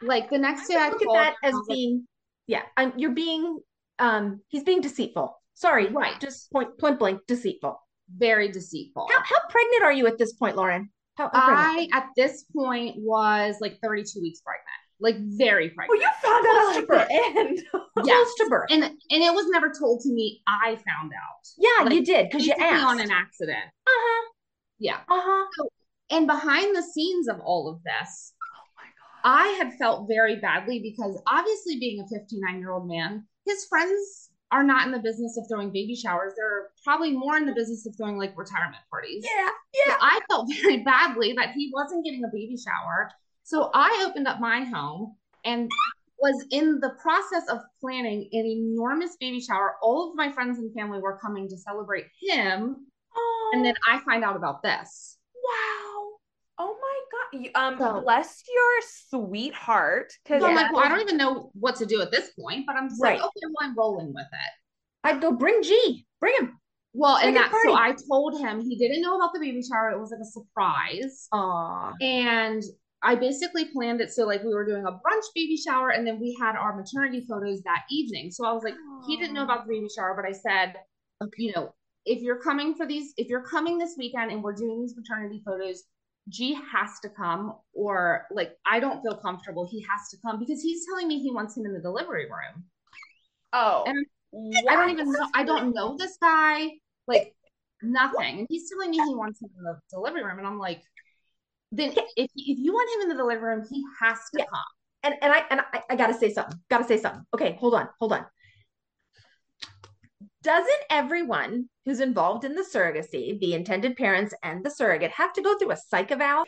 like the next day, I look at that as I was like, being yeah i'm you're being um he's being deceitful sorry Right. just point point blank deceitful very deceitful. how, how pregnant are you at this point lauren how? I at this point was like 32 weeks pregnant, like very Well, pregnant. you found Close out to at birth. the end. close to birth and and it was never told to me. I found out. yeah like, you did because you asked on an accident. uh-huh Yeah. uh-huh And behind the scenes of all of this, oh my god. I had felt very badly because obviously being a 59 year old man, his friends are not in the business of throwing baby showers. They're probably more in the business of throwing like retirement parties. yeah So I felt very badly that he wasn't getting a baby shower So I opened up my home and was in the process of planning an enormous baby shower. All of my friends and family were coming to celebrate him. Oh, And then I find out about this. wow. Oh my god. You, um, So- bless your sweetheart. Because So I'm like, well, I don't even know what to do at this point, but I'm just Right. like, okay, well, I'm rolling with it. I'd go bring G, bring him. Well, and Make it that so. I told him he didn't know about the baby shower. It was like a surprise. Aw. And I basically planned it so like we were doing a brunch baby shower and then we had our maternity photos that evening. So I was like, he didn't know about the baby shower, but I said, you know, if you're coming for these, if you're coming this weekend and we're doing these maternity photos, G has to come, or like I don't feel comfortable. He has to come because he's telling me he wants him in the delivery room. oh, And I don't even know. I don't know this guy. Like nothing. And he's telling me he wants him in the delivery room, and I'm like, then if if you want him in the delivery room, he has to Yeah. come. And and I and I, I gotta say something. Gotta say something. Okay, hold on, hold on. Doesn't everyone who's involved in the surrogacy, the intended parents and the surrogate, have to go through a psych eval?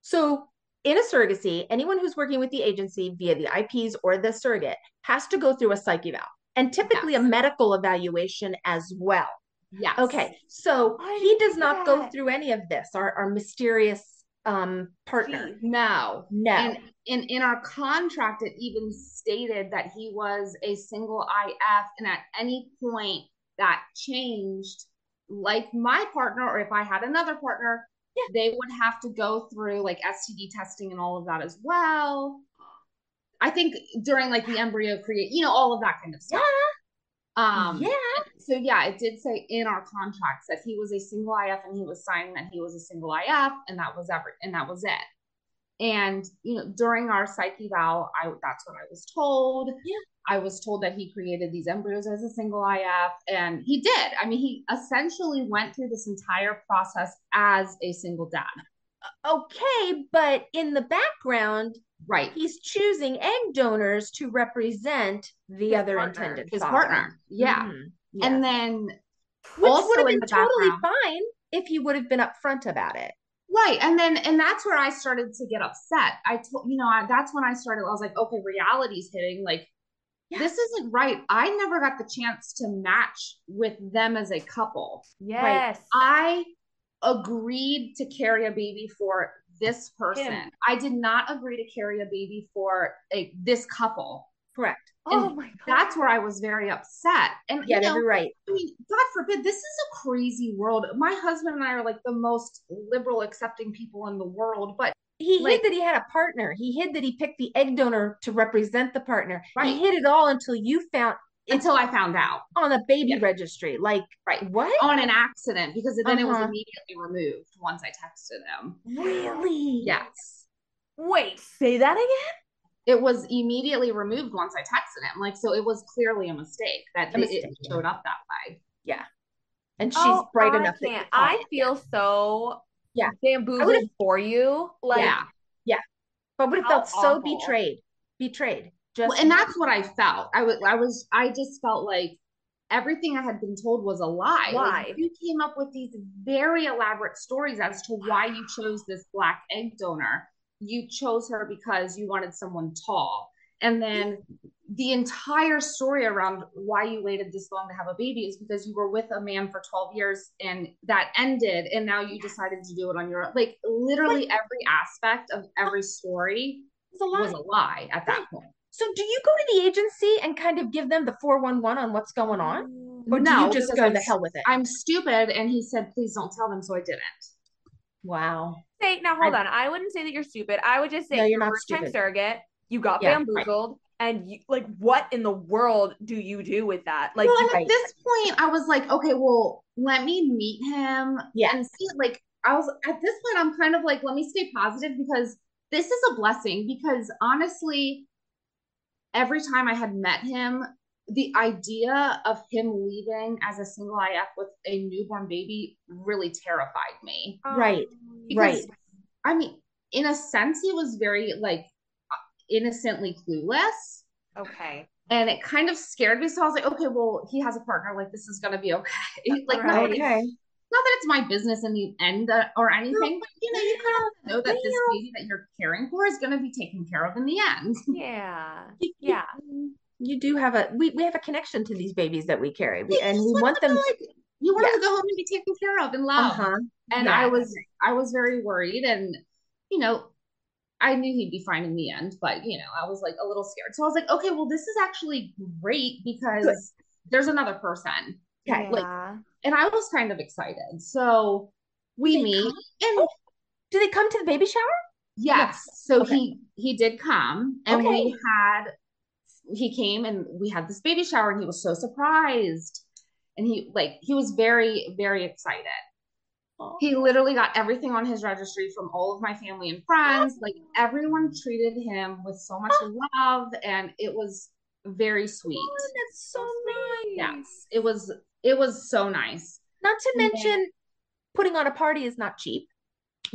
So in a surrogacy, anyone who's working with the agency via the IPs or the surrogate has to go through a psych eval and typically a medical evaluation as well. Yes. Okay, so I he does not go through any of this. Our our mysterious um partner. No. No. And in in our contract, it even stated that he was a single IF, and at any point that changed, like my partner, or if I had another partner, Yeah. they would have to go through like STD testing and all of that as well. I think during like the embryo create, you know, all of that kind of stuff. Um, yeah. so yeah, it did say in our contracts that he was a single IF and he was signing that he was a single IF and that was ever and that was it. And you know, during our psych eval, I that's what I was told. Yeah. I was told that he created these embryos as a single IF, and he did. I mean, he essentially went through this entire process as a single dad. Okay, but in the background, Right. he's choosing egg donors to represent the His other partner. intended His father. partner. Yeah. Mhm. Yes. And then which would have been totally background- fine if he would have been upfront about it. Right. And then, and that's where I started to get upset. I told, you know, I, that's when I started, I was like, okay, reality's hitting. Like, Yeah. this isn't right. I never got the chance to match with them as a couple. yes. I agreed to carry a baby for this person. Him. I did not agree to carry a baby for a this couple. Correct. oh my god. That's where I was very upset. And Yeah, you know, you're right. I mean, God forbid, this is a crazy world. My husband and I are like the most liberal, accepting people in the world, but He Like- hid that he had a partner. He hid that he picked the egg donor to represent the partner. Right. He hid it all until you found until I found out on the baby Yeah. registry. Like, Right. what? on an accident because then it was Uh-huh. immediately removed once I texted him. Really? Yes. Wait, say that again? It was immediately removed once I texted him. Like, so it was clearly a mistake that A it- it mistake. showed up that way. Yeah. And she's Oh, bright I enough that can't. you I feel so Yeah. bamboozled for you. Like yeah. yeah. but would have How felt so betrayed. Betrayed. Just Well, and that's what I felt. I was, I was, I just felt like everything I had been told was a lie. Lie. Like, you came up with these very elaborate stories as to why you chose this black egg donor. You chose her because you wanted someone tall. And then the entire story around why you waited this long to have a baby is because you were with a man for 12 years and that ended and now you decided to do it on your own. Like literally every aspect of every story a lie. was a lie at that point. So do you go to the agency and kind of give them the 411 on what's going on? Or do No, you just go I'm the hell with it? I'm stupid. And he said, please don't tell them. So I didn't. wow. say now hold on. I wouldn't say that you're stupid. I would just say No, you're you're not first time surrogate. You got Yeah, right. bamboozled, and you like what in the world do you do with that? Like well, and right. at this point, I was like, okay, well, let me meet him Yeah. and see. Like, I was at this point, I'm kind of like, let me stay positive because this is a blessing. Because honestly, every time I had met him, the idea of him leaving as a single IF with a newborn baby really terrified me. Oh, right. Because, Right. I mean, in a sense, he was very like innocently clueless. okay. And it kind of scared me. So I was like, okay, well, he has a partner. Like, this is going to be okay. like, Right. no, Okay. Not that it's my business in the end uh, or anything, but you know, you kind of know that this baby that you're caring for is going to be taken care of in the end. Yeah. Yeah. You do have a we, we have a connection to these babies that we carry. We, and we want them like you want Yeah. to go home and be taken care of and loved. uh-huh. And Yeah. I was I was very worried and you know, I knew he'd be fine in the end, but you know, I was like a little scared. So I was like, okay, well, this is actually great because there's another person. Okay, like And I was kind of excited. So we meet come? and oh. do they come to the baby shower? yes. So Okay. he he did come and Okay. we had he came and we had this baby shower and he was so surprised. And he like he was very, very excited. He literally got everything on his registry from all of my family and friends. Like everyone treated him with so much ah. love and it was very sweet. Oh, that's so nice. Yes. It was it was so nice. Not to Yeah. mention putting on a party is not cheap.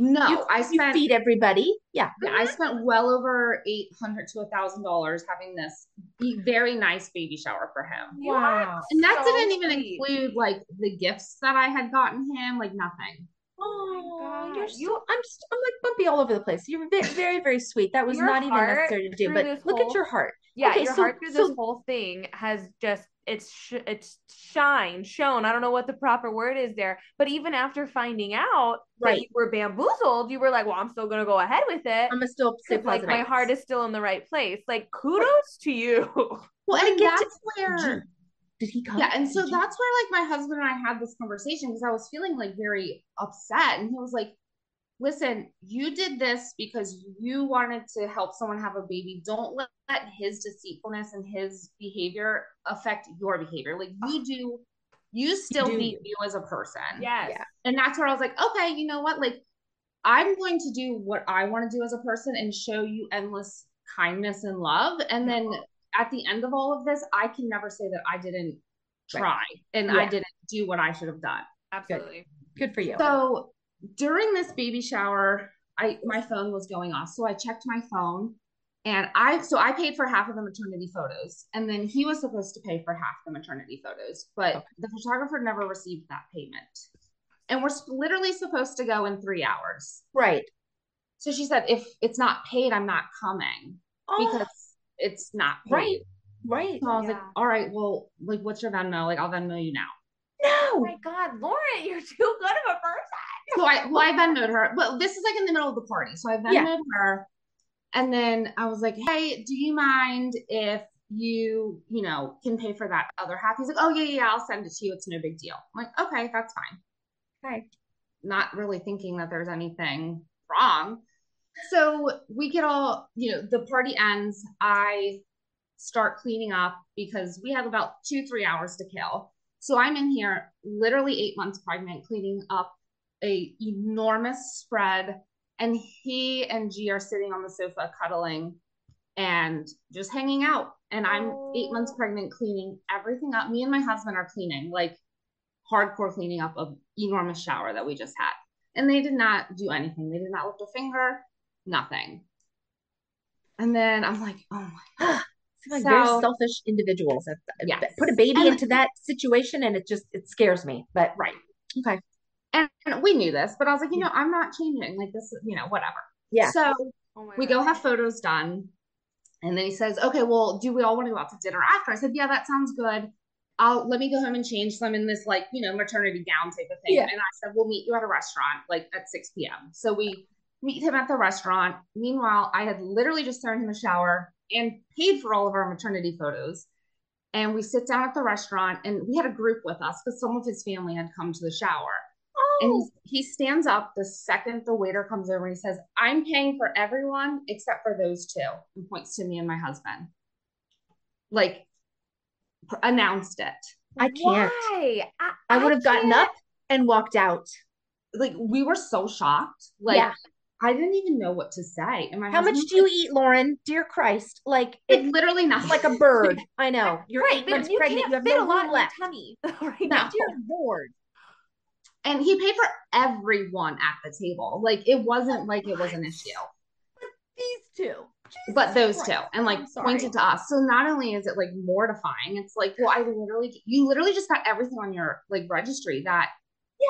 No, you, I you spent feed everybody. Yeah. yeah, I mm-hmm. spent well over eight hundred to a thousand dollars having this be- very nice baby shower for him. Wow. And that so didn't even sweet. include like the gifts that I had gotten him, like nothing. Oh, God. Oh, you're so, You- I'm just, I'm like bumpy all over the place. You're very, very, very sweet. That was Your not even necessary to do, but this look at your heart. Yeah, Okay, your so- heart through so- this whole thing has just it's sh- it's shine shown. I don't know what the proper word is there, but even after finding out that you were bamboozled, you were like, "Well, I'm still gonna go ahead with it." I'm still stay like my heart is still in the right place. Like kudos to you. Well, and get to- that's where Did he come? Yeah, and so that's where like my husband and I had this conversation because I was feeling like very upset, and he was like, "Listen, you did this because you wanted to help someone have a baby. Don't let, let his deceitfulness and his behavior affect your behavior. Like you ah. do, you still do be you. you as a person. yes. Yeah. And that's where I was like, okay, you know what? Like, I'm going to do what I want to do as a person and show you endless kindness and love. And then at the end of all of this, I can never say that I didn't Right. try and I didn't do what I should have done. Absolutely. Good for you. So during this baby shower, I my phone was going off. So I checked my phone and I so I paid for half of the maternity photos and then he was supposed to pay for half the maternity photos, but Okay. the photographer never received that payment. And we're literally supposed to go in 3 hours. right. So she said if it's not paid, I'm not coming Oh, because it's not paid. right. Right. So I was like, all right, well, like what's your Venmo? Like I'll Venmo you now. Oh No. my God, Lauren, you're too good of a person. So I well I Venmoed her. Well, this is like in the middle of the party. So I Venmoed Yeah. her. And then I was like, hey, do you mind if you, you know, can pay for that other half? He's like, oh yeah, yeah, I'll send it to you. It's no big deal. I'm like, okay, that's fine. Okay. Not really thinking that there's anything wrong. So we get all, you know, the party ends. I start cleaning up because we have about two, three hours to kill. So I'm in here literally eight months pregnant, cleaning up a enormous spread. And he and G are sitting on the sofa cuddling and just hanging out. And I'm eight months oh. pregnant, cleaning everything up. Me and my husband are cleaning, like hardcore cleaning up of enormous shower that we just had. And they did not do anything. They did not lift a finger, nothing. And then I'm like, oh my Seem like very selfish individuals. that- Yes. Put a baby And- into that situation and it just it scares me. But right. okay. And, and we knew this, but I was like, you know, I'm not changing. Like this, you know, whatever. Yeah. So Oh we God. go have photos done. And then he says, okay, well, do we all want to go out to dinner after? I said, yeah, that sounds good. I'll let me go home and change some in this like, you know, maternity gown type of thing. Yeah. And I said, we'll meet you at a restaurant like at 6 p.m. So we meet him at the restaurant. Meanwhile, I had literally just thrown him a shower and paid for all of our maternity photos. And we sit down at the restaurant and we had a group with us because some of his family had come to the shower. And he, he stands up the second the waiter comes over and he says, I'm paying for everyone except for those two, and points to me and my husband. Like, pr- announced it. I can't. Why? I, I would have gotten up and walked out. Like, we were so shocked. Like, Yeah. I didn't even know what to say. And my How much do you was eat, Lauren? Dear Christ. Like like, it's literally nothing. like a bird. I know. You're right, eight but months you pregnant. can't You have fit no a lot left. tummy right No. now. Dear Lord. And he paid for everyone at the table. Like, it wasn't like it was an issue. But these two. but those Christ. two and like pointed to us so not only is it like mortifying it's like well i literally you literally just got everything on your like registry that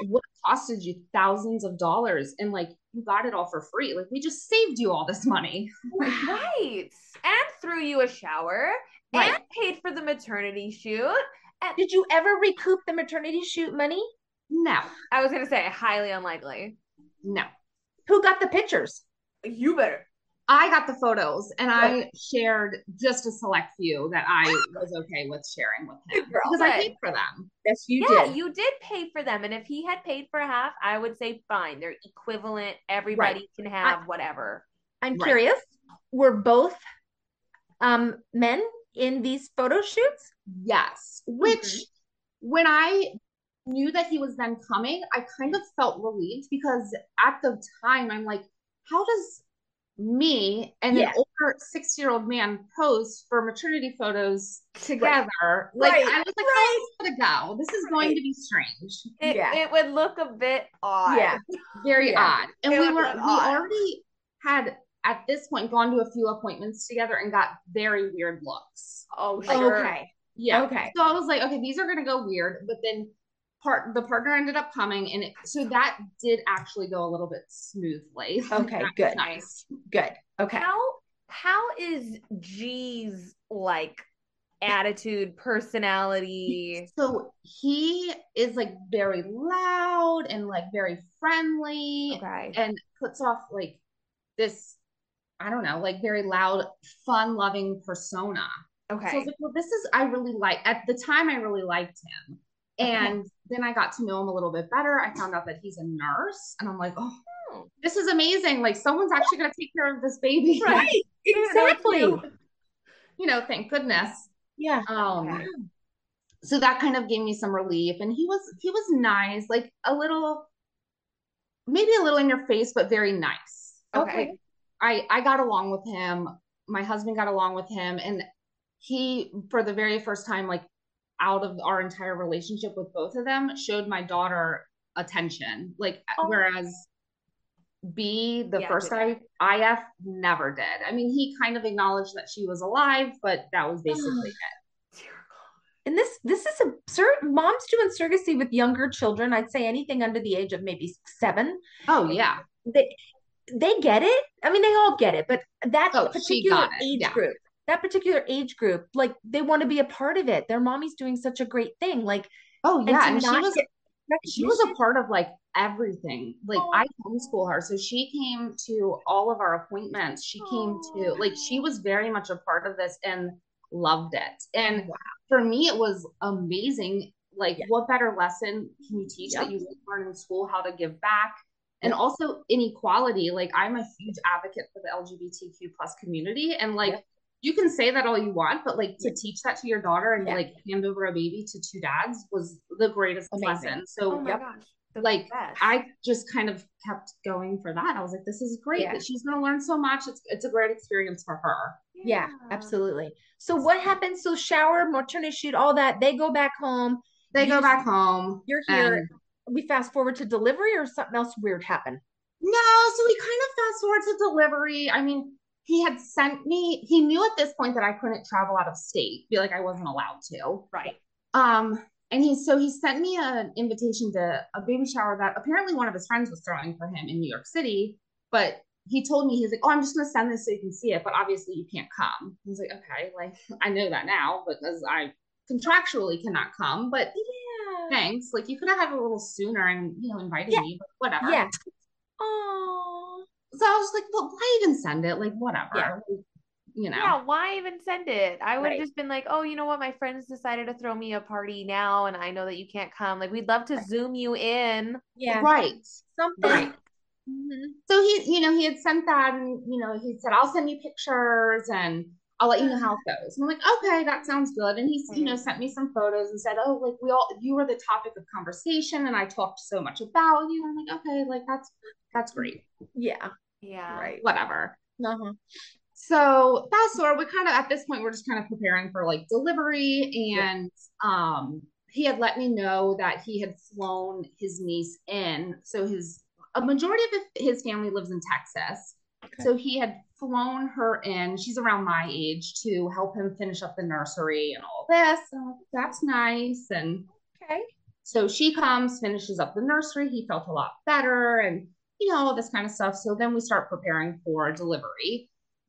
would have costed you thousands of dollars and like you got it all for free. Like we just saved you all this money. right. And threw you a shower Right. and paid for the maternity shoot. And Did you ever recoup the maternity shoot money? No, I was gonna say highly unlikely. no. Who got the pictures? You better. I got the photos and I shared just a select few that I was okay with sharing with him Girl. because I paid for them. Yes, you did. yeah, did. you did pay for them, and if he had paid for half, I would say fine. They're equivalent. Everybody can have whatever. I'm Right. curious. Were both um men in these photo shoots? Yes, which Mhm. when I knew that he was then coming, I kind of felt relieved because at the time I'm like, how does me and Yeah. an older six year old man pose for maternity photos together? Like, Right. I was like, how is this gonna go? This is going Right. to be strange. It, Yeah. it would look a bit odd. Yeah. very Yeah. odd. And It we were we odd. already had at this point gone to a few appointments together and got very weird looks. Oh, Like, sure. Okay. Yeah. Okay. So I was like, okay, these are gonna go weird, but then part the partner ended up coming and it, so that did actually go a little bit smoothly. Okay, good. Nice. Good. Okay. How how is G's like attitude, personality? So he is like very loud and like very friendly Okay. and puts off like this, I don't know, like very loud, fun loving persona. So I Okay. was like, well, this is, I really like, at the time, I really liked him. And then I got to know him a little bit better. I found out that he's a nurse. And I'm like, oh, Oh. this is amazing. Like, someone's actually going to take care of this baby. Right. Exactly. you know, thank goodness. Yeah. Um, Okay. so that kind of gave me some relief. And he was, he was nice, like a little, maybe a little in your face, but very nice. Okay. I I got along with him. My husband got along with him, and he, for the very first time, like out of our entire relationship with both of them, showed my daughter attention. Like Oh. whereas B, the Yeah, first guy, IF never did. I mean, he kind of acknowledged that she was alive, but that was ah. basically it. And this this is a sur- moms doing surrogacy with younger children. I'd say anything under the age of maybe seven. Oh yeah, They they get it. I mean, they all get it, but that Oh, particular age yeah. group, that particular age group, like they want to be a part of it. Their mommy's doing such a great thing. Like, oh yeah, to and, she was she was a part of like everything. Like Oh. I homeschool her, so she came to all of our appointments. She came to like she was very much a part of this and loved it. And Wow. for me, it was amazing. Like, Yeah. what better lesson can you teach that you learn in school how to give back? And also inequality. Like, I'm a huge advocate for the LGBTQ plus community, and like. Yep. You can say that all you want, but like to teach that to your daughter and Yeah. like hand over a baby to two dads was the greatest Amazing. lesson. So Oh my Yep. gosh. The like best. I just kind of kept going for that. I was like, this is great. Yeah. That she's gonna learn so much. It's it's a great experience for her. Yeah, absolutely. So what happens? So shower, maternity shoot, all that. They go back home. They You- go back home. You're here. and- We fast forward to delivery, or something else weird happened. no, so we kind of fast forward to delivery. I mean, he had sent me, he knew at this point that I couldn't travel out of state, feel like I wasn't allowed to. Right. Um, and he so he sent me an invitation to a baby shower that apparently one of his friends was throwing for him in New York City, but he told me he's like, "Oh, I'm just gonna send this so you can see it, but obviously you can't come." I was like, "Okay, like I know that now because I contractually cannot come, but Yeah. thanks. Like you could have had a little sooner and you know invited Yeah. me, but whatever." Yeah. Oh. So I was like, "Well, why even send it? Like whatever." Yeah. Like, you know. Yeah, why even send it? I would have Right. just been like, oh, you know what? My friends decided to throw me a party now, and I know that you can't come. Like, we'd love to zoom you in. Yeah. Right. Something. Right. Mhm. So he, you know, he had sent that and, you know, he said, I'll send you pictures and I'll let you know how it goes. And I'm like, okay, that sounds good. And he's, you know, sent me some photos and said, oh, like we all, you were the topic of conversation and I talked so much about you. I'm like, okay, like that's, that's great. Yeah. Yeah. Right. Whatever. Uh-huh. So fast forward, we kind of, at this point, we're just kind of preparing for like delivery and, um, he had let me know that he had flown his niece in. So his, a majority of his family lives in Texas. Okay. So he had flown her in. She's around my age to help him finish up the nursery and all this. And that's nice. And Okay. So she comes, finishes up the nursery. He felt a lot better and, you know, all this kind of stuff. So then we start preparing for delivery.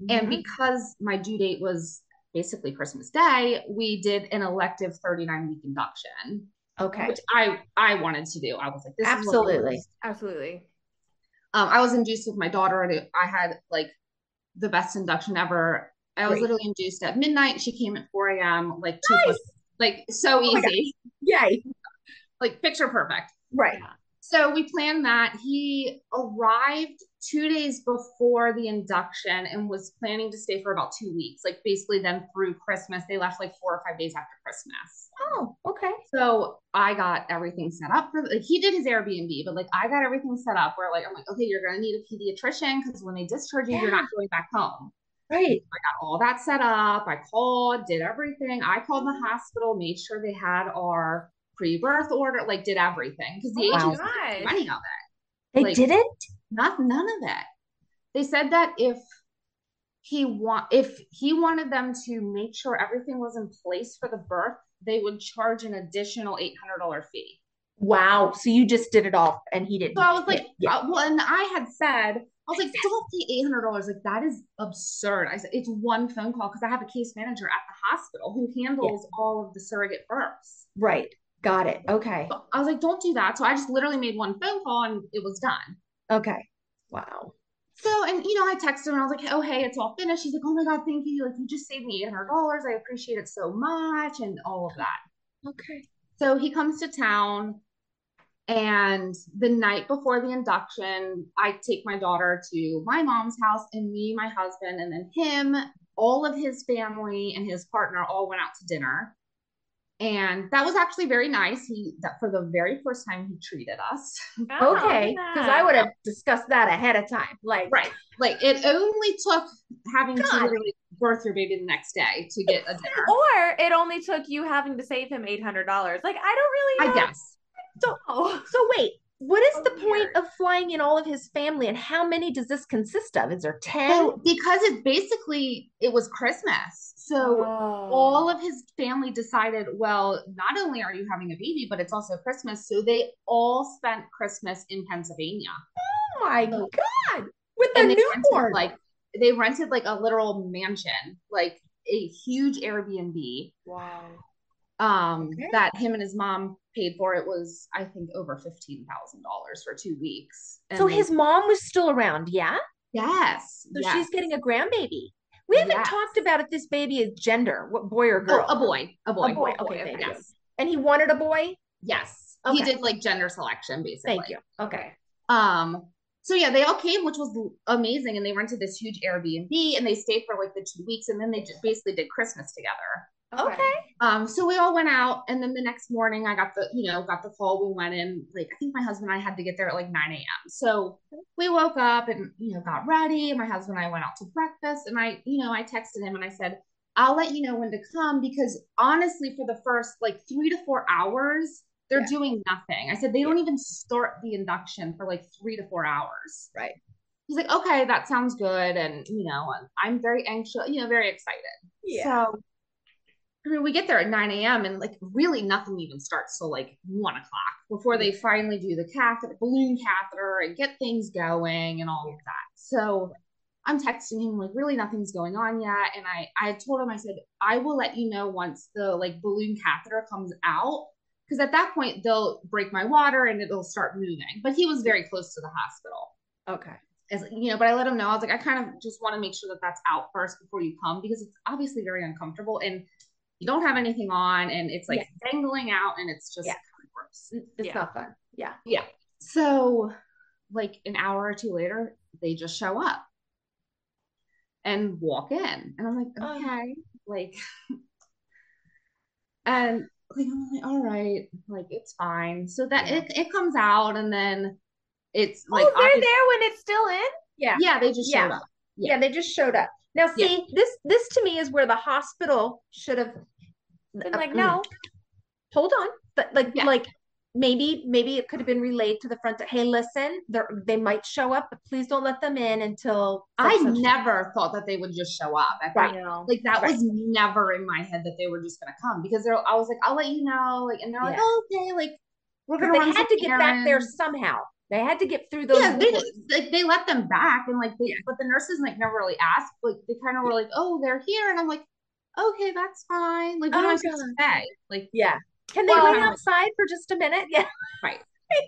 And Mhm. because my due date was basically Christmas Day, we did an elective 39 week induction, okay. which I I wanted to do. I was like, this is Absolutely. Absolutely. Um, I was induced with my daughter, and I had like the best induction ever. I was Great. literally induced at midnight. She came at 4 a.m. Like two, Nice. plus- like so Oh easy, Yay. like picture perfect. Right. So we planned that. He arrived two days before the induction and was planning to stay for about two weeks. Like basically, then through Christmas, they left like four or five days after Christmas. Oh, okay. So I got everything set up for like he did his Airbnb, but like I got everything set up where like I'm like, okay, you're gonna need a pediatrician because when they discharge you, you're not going back home. Right. I got all that set up. I called, did everything. I called the hospital, made sure they had our pre-birth order, like did everything because the Oh my agents gosh. didn't do any of it. They Like- didn't? Not none of it. They said that if he want if he wanted them to make sure everything was in place for the birth, they would charge an additional eight hundred dollar fee. Wow. So you just did it all and he didn't. So I was like, Yeah. uh, well, and I had said, I was like, don't pay eight hundred dollars. Like that is absurd. I said it's one phone call because I have a case manager at the hospital who handles all of the surrogate births. right. Got it. Okay. So I was like, don't do that. So I just literally made one phone call and it was done. Okay. Wow. So, and you know, I texted him and I was like, oh, hey, it's all finished. He's like, oh my God, thank you. Like, you just saved me $800. I appreciate it so much and all of that. Okay. So he comes to town. And the night before the induction, I take my daughter to my mom's house, and me, my husband, and then him, all of his family, and his partner all went out to dinner. And that was actually very nice. He that for the very first time he treated us. Oh, Okay. Because I would have discussed that ahead of time. Like, Right. Like it only took having to God. literally birth your baby the next day to get a dinner. Or it only took you having to save him eight hundred dollars. Like I don't really I know. guess. so, so wait, what is oh, the point of flying in all of his family and how many does this consist of? Is there 10? So because it's basically it was Christmas. So Oh. all of his family decided, well, not only are you having a baby, but it's also Christmas. So they all spent Christmas in Pennsylvania. oh my God. With the And they rented, newborn. like they rented like a literal mansion, like a huge Airbnb. wow. Um, Okay. that him and his mom paid for. It was, I think, over fifteen thousand dollars for two weeks. so And they- his mom was still around, yeah? yes, So yes. she's getting a grandbaby. We haven't Yes. talked about if this baby is gender, what boy or Oh, girl. a boy, a boy, A boy. Okay, thank you. yes, And he wanted a boy? yes. He did like gender selection, basically. Thank you. Okay. Um, so yeah, they all came, which was amazing, and they rented this huge Airbnb, and they stayed for like the two weeks, and then they just basically did Christmas together. Okay. Um, so we all went out, and then the next morning, I got the, you know, got the call. We went in, like I think my husband and I had to get there at like 9 a.m. So we woke up and you know got ready. My husband and I went out to breakfast, and I, you know, I texted him and I said, "I'll let you know when to come," because honestly, for the first like three to four hours, they're Yeah. doing nothing. I said they don't even start the induction for like three to four hours. Right. He's like, "Okay, that sounds good," and you know, I'm very anxious, you know, very excited. So, I mean, we get there at 9 a.m. and like really nothing even starts till like one o'clock before they finally do the catheter, balloon catheter, and get things going and all of that. So I'm texting him like really nothing's going on yet, and I I told him I said I will let you know once the like balloon catheter comes out because at that point they'll break my water and it'll start moving. But he was very close to the hospital Okay. as you know, but I let him know. I was like, I kind of just want to make sure that that's out first before you come because it's obviously very uncomfortable and you don't have anything on and it's like dangling out and it's just Yeah. kind of gross. It's Yeah. not fun. Yeah. Yeah. So, like an hour or two later, they just show up and walk in, and I'm like, Oh. okay, like, and like I'm like, all right, like it's fine. So that Yeah. it it comes out, and then it's oh, like, oh, they're obvi- there when it's still in. Yeah. yeah, they just Yeah. showed up. Yeah, they just showed up. Now, Yeah. see, this this to me is where the hospital should have Been uh, like, mm, no, hold on, but like Yeah. like maybe maybe it could have been relayed to the front. Hey, listen, they they might show up, but please don't let them in until I such time. never thought that they would just show up at Right. know. Like that Right. was never in my head that they were just gonna come because they're. I was like, I'll let you know. Like, and they're like, Yeah. oh, okay, like we're gonna they had to get back there somehow. They had to get through those. yeah, they like they let them back and like they but the nurses like never really asked. Like they kind of were like, oh, they're here, and I'm like, okay, that's fine. Like what am Oh, I supposed to say? Like yeah. Can they Well- wait outside for just a minute? Yeah. right.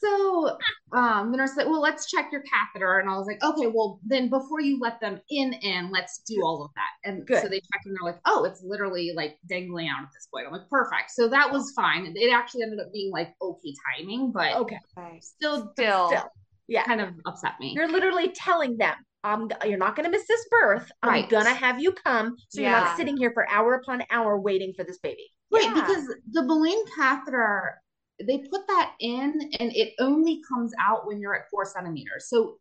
So um the nurse said, well, let's check your catheter, and I was like, okay, well then before you let them in, in let's do all of that. And Good. so they checked, and they're like, oh, it's literally like dangling out at this point. I'm like, perfect. So that was fine. It actually ended up being like okay timing, but Okay. still Still, Still. Yeah. kind of upset me. You're literally telling them, I'm, you're not going to miss this birth. I'm going to have you come. So you're not sitting here for hour upon hour waiting for this baby. Right, Yeah. because the balloon catheter, they put that in and it only comes out when you're at four centimeters. So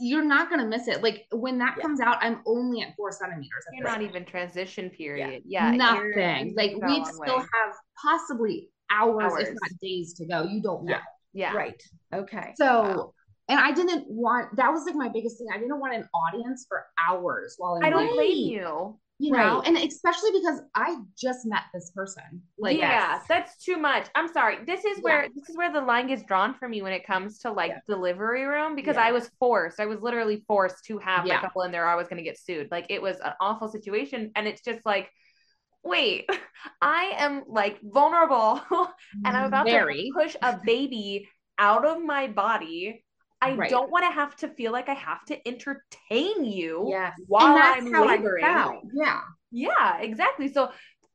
you're not going to miss it. Like when that Yeah. comes out, I'm only at four centimeters. at you're not point. even transition period. Yeah, you're- Nothing. Like you've we'd still way. have possibly hours, if not days to go. You don't know. Yeah. yeah, Right. Okay. So, and I didn't want, that was like my biggest thing. I didn't want an audience for hours while I'm I don't blame Right. you. you know, and especially because I just met this person. Like, yeah, yes. that's too much. I'm sorry. This is where this is where the line gets drawn for me when it comes to like Yeah. delivery room because Yeah. I was forced. I was literally forced to have Yeah. couple in there. Or I was going to get sued. Like it was an awful situation, and it's just like, wait, I am like vulnerable, and I'm about very. to push a baby out of my body. I Right. don't want to have to feel like I have to entertain you Yes. while and that's I'm how laboring. I felt. Yeah. Yeah, exactly. So,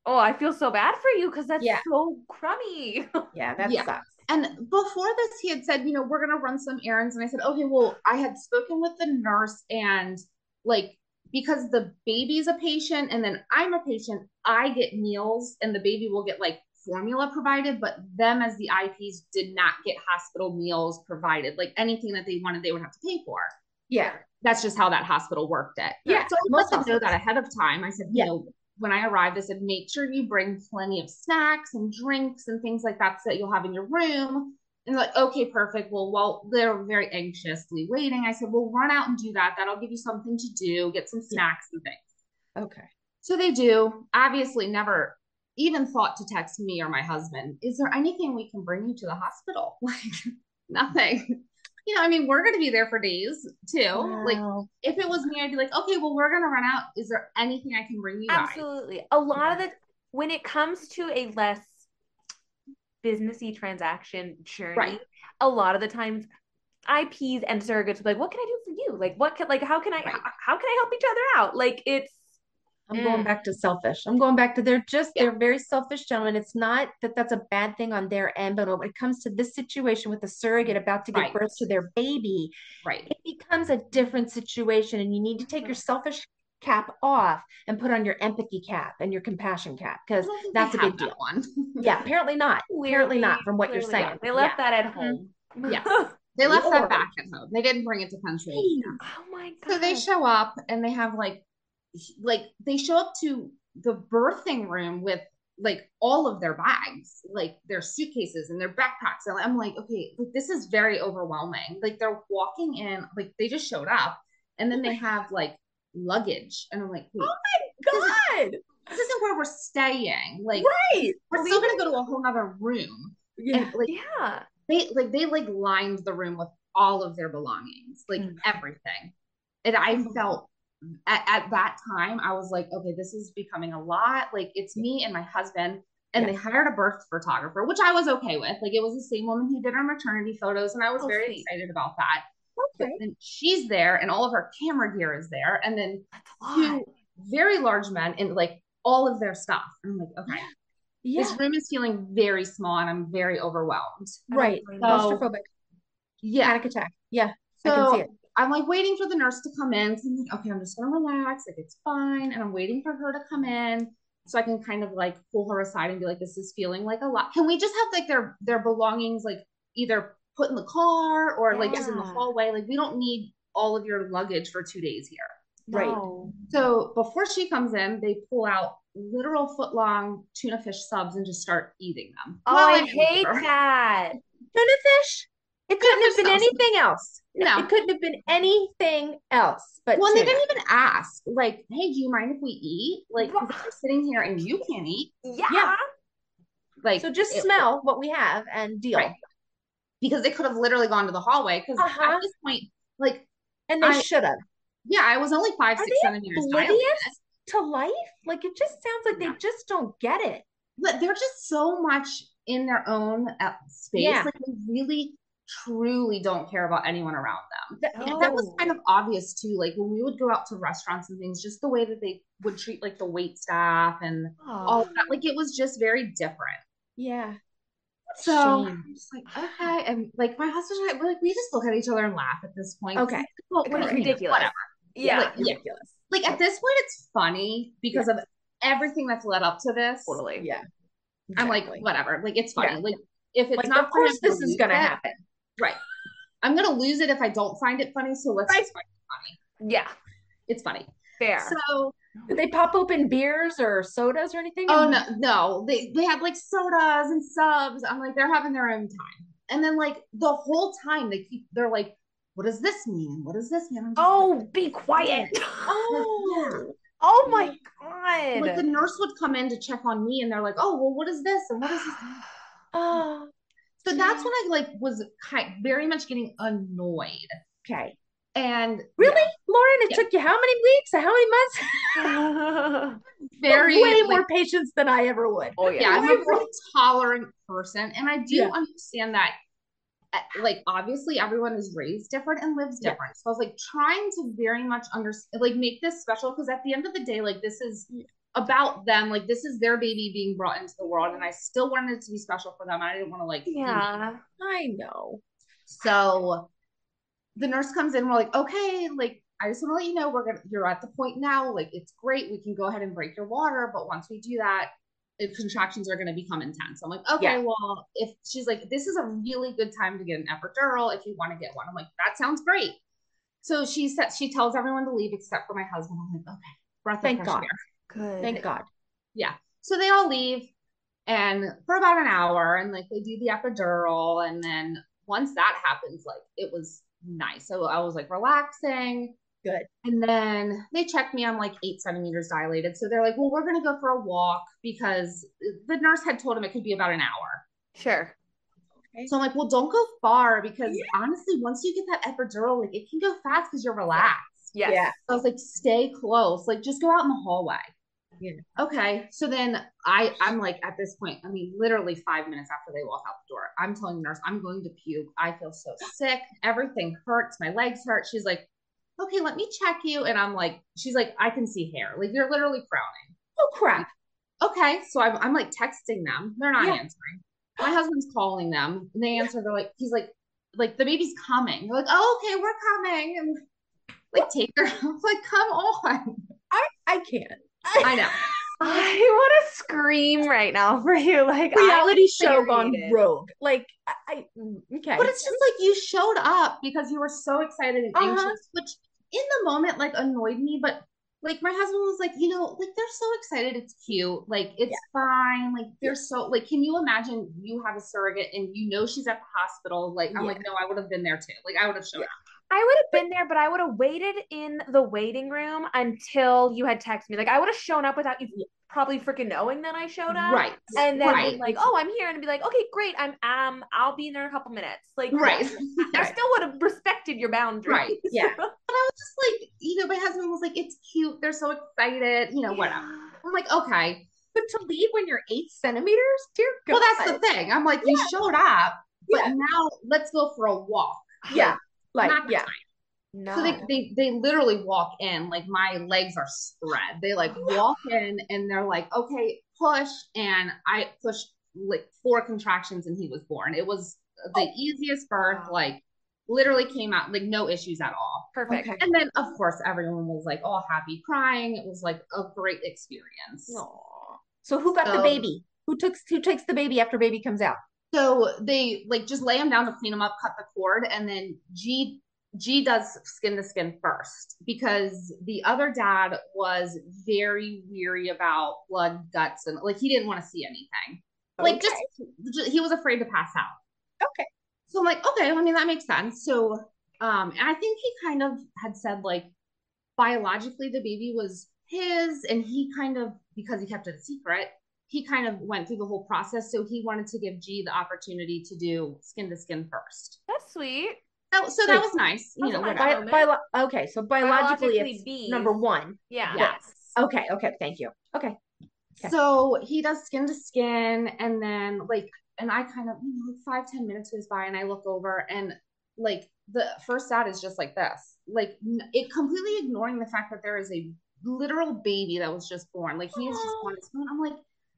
oh, I feel so bad for you because that's Yeah. so crummy. Yeah. That Yeah. sucks. And before this, he had said, you know, we're gonna run some errands. And I said, okay, well, I had spoken with the nurse and like because the baby's a patient and then I'm a patient, I get meals and the baby will get like formula provided, but them as the IPs did not get hospital meals provided. Like anything that they wanted, they would have to pay for. Yeah. That's just how that hospital worked it. Yeah, So I let them know that ahead of time. I said, you Yeah. know, when I arrived, I said, make sure you bring plenty of snacks and drinks and things like that so that you'll have in your room. And like, okay, perfect. Well, while they're very anxiously waiting, I said, well, run out and do that. That'll give you something to do, get some snacks and things. Okay. So they do. Obviously, never even thought to text me or my husband, is there anything we can bring you to the hospital? Like, nothing. You know, I mean, we're going to be there for days too. Like, if it was me, I'd be like, okay, well, we're gonna run out. Is there anything I can bring you guys? Absolutely. A lot of the when it comes to a less businessy transaction journey, Right. a lot of the times IPs and surrogates will be like, what can I do for you? Like what can like how can I Right. how, how can I help each other out? Like it's I'm going Mm. back to selfish. I'm going back to they're just Yeah. they're very selfish gentlemen. It's not that that's a bad thing on their end, but when it comes to this situation with the surrogate about to give Right. birth to their baby, Right. it becomes a different situation, and you need to take your selfish cap off and put on your empathy cap and your compassion cap because that's a big deal. one. Yeah, apparently not. Apparently not, from what you're saying. not. They left that at home. Yeah. They left Lord. that back at home. They didn't bring it to country. oh my god. So they show up and they have like, like they show up to the birthing room with like all of their bags, like their suitcases and their backpacks. And I'm like, okay, like this is very overwhelming. Like they're walking in, like they just showed up, and then they have like luggage, and I'm like, wait, God, this isn't where we're staying. Like right? we're still gonna go to a whole other room. Yeah. And like yeah. they like they like lined the room with all of their belongings, like Mm. everything. And I felt at, at that time, I was like, okay, this is becoming a lot. Like it's me and my husband, and Yeah. they hired a birth photographer, which I was okay with. Like it was the same woman who did our maternity photos, and I was Oh, very sweet. excited about that. Okay. And she's there, and all of her camera gear is there, and then That's a lot. two very large men and like all of their stuff. And I'm like, okay, Yeah. this room is feeling very small, and I'm very overwhelmed. Right. So- Claustrophobic. Yeah. Panic attack. Yeah. I can see So it. I'm like waiting for the nurse to come in. So I'm like, okay, I'm just gonna relax. Like it's fine. And I'm waiting for her to come in so I can kind of like pull her aside and be like, this is feeling like a lot. Can we just have like their their belongings like either put in the car or like just in the hallway? Like we don't need all of your luggage for two days here. Right. No. So before she comes in, they pull out literal foot long tuna fish subs and just start eating them. Oh, While I I'm hate over. that. Tuna fish. It couldn't have been anything else. No. It couldn't have been anything else but Well, they didn't even ask, like, hey, do you mind if we eat? Like, we're sitting here and you can't eat. Yeah. Yeah. Like So just it- smell what we have and deal. Right. because they could have literally gone to the hallway. Because Uh-huh. at this point, like, And they should have. yeah, I was only five, Are six oblivious to life? Like it just sounds like Yeah. they just don't get it. But they're just so much in their own uh, space. Yeah. Like they really, truly don't care about anyone around them. That- And oh. that was Oh. kind of obvious too. Like when we would go out to restaurants and things, just the way that they would treat like the wait staff and all that. Like it was just very different. yeah. So Shame. I'm just like, okay. And like my husband and I, we're like, we just look at each other and laugh at this point. Okay. Well, It's we're- you know, ridiculous. Whatever. Yeah. Like, yeah. Ridiculous. Like at this point, it's funny because of everything that's led up to this. Totally. Yeah. I'm like, whatever. Like it's funny. Yeah. Like if it's Like, not of course this is gonna it. happen. Right. I'm gonna lose it if I don't find it funny. So let's Right. find it funny. Yeah. It's funny. Fair. So Did they pop open beers or sodas or anything? oh no, no. They they had like sodas and subs. I'm like, they're having their own time. And then like the whole time they keep they're like, what does this mean? What does this mean? I'm like, oh, be quiet. Oh. Oh my god. like the nurse would come in to check on me and they're like, oh, well, what is this? And what is this? Oh. So that's when I like was kind very much getting annoyed. Okay. And Really, Lauren? It Yeah. took you how many weeks? How many months? very way like, more patience than I ever would. oh yeah, yeah. I'm a very tolerant person, and I do Yeah. understand that. uh, Like obviously, everyone is raised different and lives Yeah. different. So I was like trying to very much understand, like make this special because at the end of the day, like this is about them. Like this is their baby being brought into the world, and I still wanted it to be special for them. I didn't want to like Yeah. I know. So the nurse comes in. We're like, okay, like I just want to let you know we're gonna you're at the point now. Like it's great. We can go ahead and break your water, but once we do that, if contractions are going to become intense. I'm like, okay, Yeah. well, if she's like, this is a really good time to get an epidural if you want to get one. I'm like, that sounds great. So she said she tells everyone to leave except for my husband. I'm like, okay, breath Thank of fresh God. air. Good. Thank God. Yeah. So they all leave and for about an hour and like they do the epidural. And then once that happens, like it was nice. So I was like relaxing. Good. And then they checked me. I'm like eight centimeters dilated. So they're like, well, we're going to go for a walk because the nurse had told him it could be about an hour. Sure. So I'm like, well, don't go far because honestly, once you get that epidural, like it can go fast because you're relaxed. Yes. Yeah. I was like, stay close. Like, just go out in the hallway. Yeah. Okay. So then I, I'm like, at this point, I mean, literally five minutes after they walk out the door, I'm telling the nurse, I'm going to puke. I feel so sick. Everything hurts. My legs hurt. She's like, okay, let me check you. And I'm like, she's like, I can see hair. Like, you're literally crowning. Oh crap. Okay. So I'm, I'm like texting them. They're not Yeah. answering. My husband's calling them. And they answer. They're like, he's like, like the baby's coming. They're like, oh, okay, we're coming. And like, take her. I'm like, come on. I can't. I know. I want to scream right now for you. Like Reality show gone rogue. Like I, okay. But it's just like you showed up because you were so excited and Uh-huh. anxious, which in the moment like annoyed me. But like my husband was like, you know, like they're so excited, it's cute, like it's fine, like they're so like. Can you imagine you have a surrogate and you know she's at the hospital? Like I'm Yeah. like, no, I would have been there too. Like I would have showed up. I would have been there, but I would have waited in the waiting room until you had texted me. Like I would have shown up without you probably freaking knowing that I showed up. Right. And then right. like, oh, I'm here, and be like, okay, great, I'm um, I'll be in there in a couple minutes. Like, Right. I Right. still would have respected your boundaries. Right. Yeah. But I was just like, you know, my husband was like, it's cute. They're so excited. You know, whatever. I'm like, okay. But to leave when you're eight centimeters, dear God. Well, that's the thing. I'm like, you showed up, but Yeah. now let's go for a walk. Yeah. Like Not the yeah. No. So they, they they literally walk in like my legs are spread. They like walk in and they're like, okay, push, and I pushed like four contractions and he was born. It was the oh. easiest birth, like literally came out like no issues at all. Perfect. Okay. And then of course everyone was like all happy, crying. It was like a great experience. Aw. So who got the baby? Who took who takes the baby after baby comes out? So they like just lay him down to clean him up, cut the cord, and then G G does skin to skin first because the other dad was very weary about blood, guts, and like he didn't want to see anything. Like just, just he was afraid to pass out. Okay. So I'm like, okay, I mean that makes sense. So um, and I think he kind of had said like biologically the baby was his, and he kind of because he kept it a secret, he kind of went through the whole process. So he wanted to give G the opportunity to do skin to skin first. That's sweet. So, so that was nice. You know, a. Bi- bio- okay, so biologically, Biologically it's B's. number one. Yeah. Yes. Okay, okay, thank you. Okay. Okay. So he does skin to skin, and then like, and I kind of, you know, like five ten minutes goes by, and I look over, and like the first ad is just like this, like it completely ignoring the fact that there is a literal baby that was just born. Like he is just on his phone. I'm like,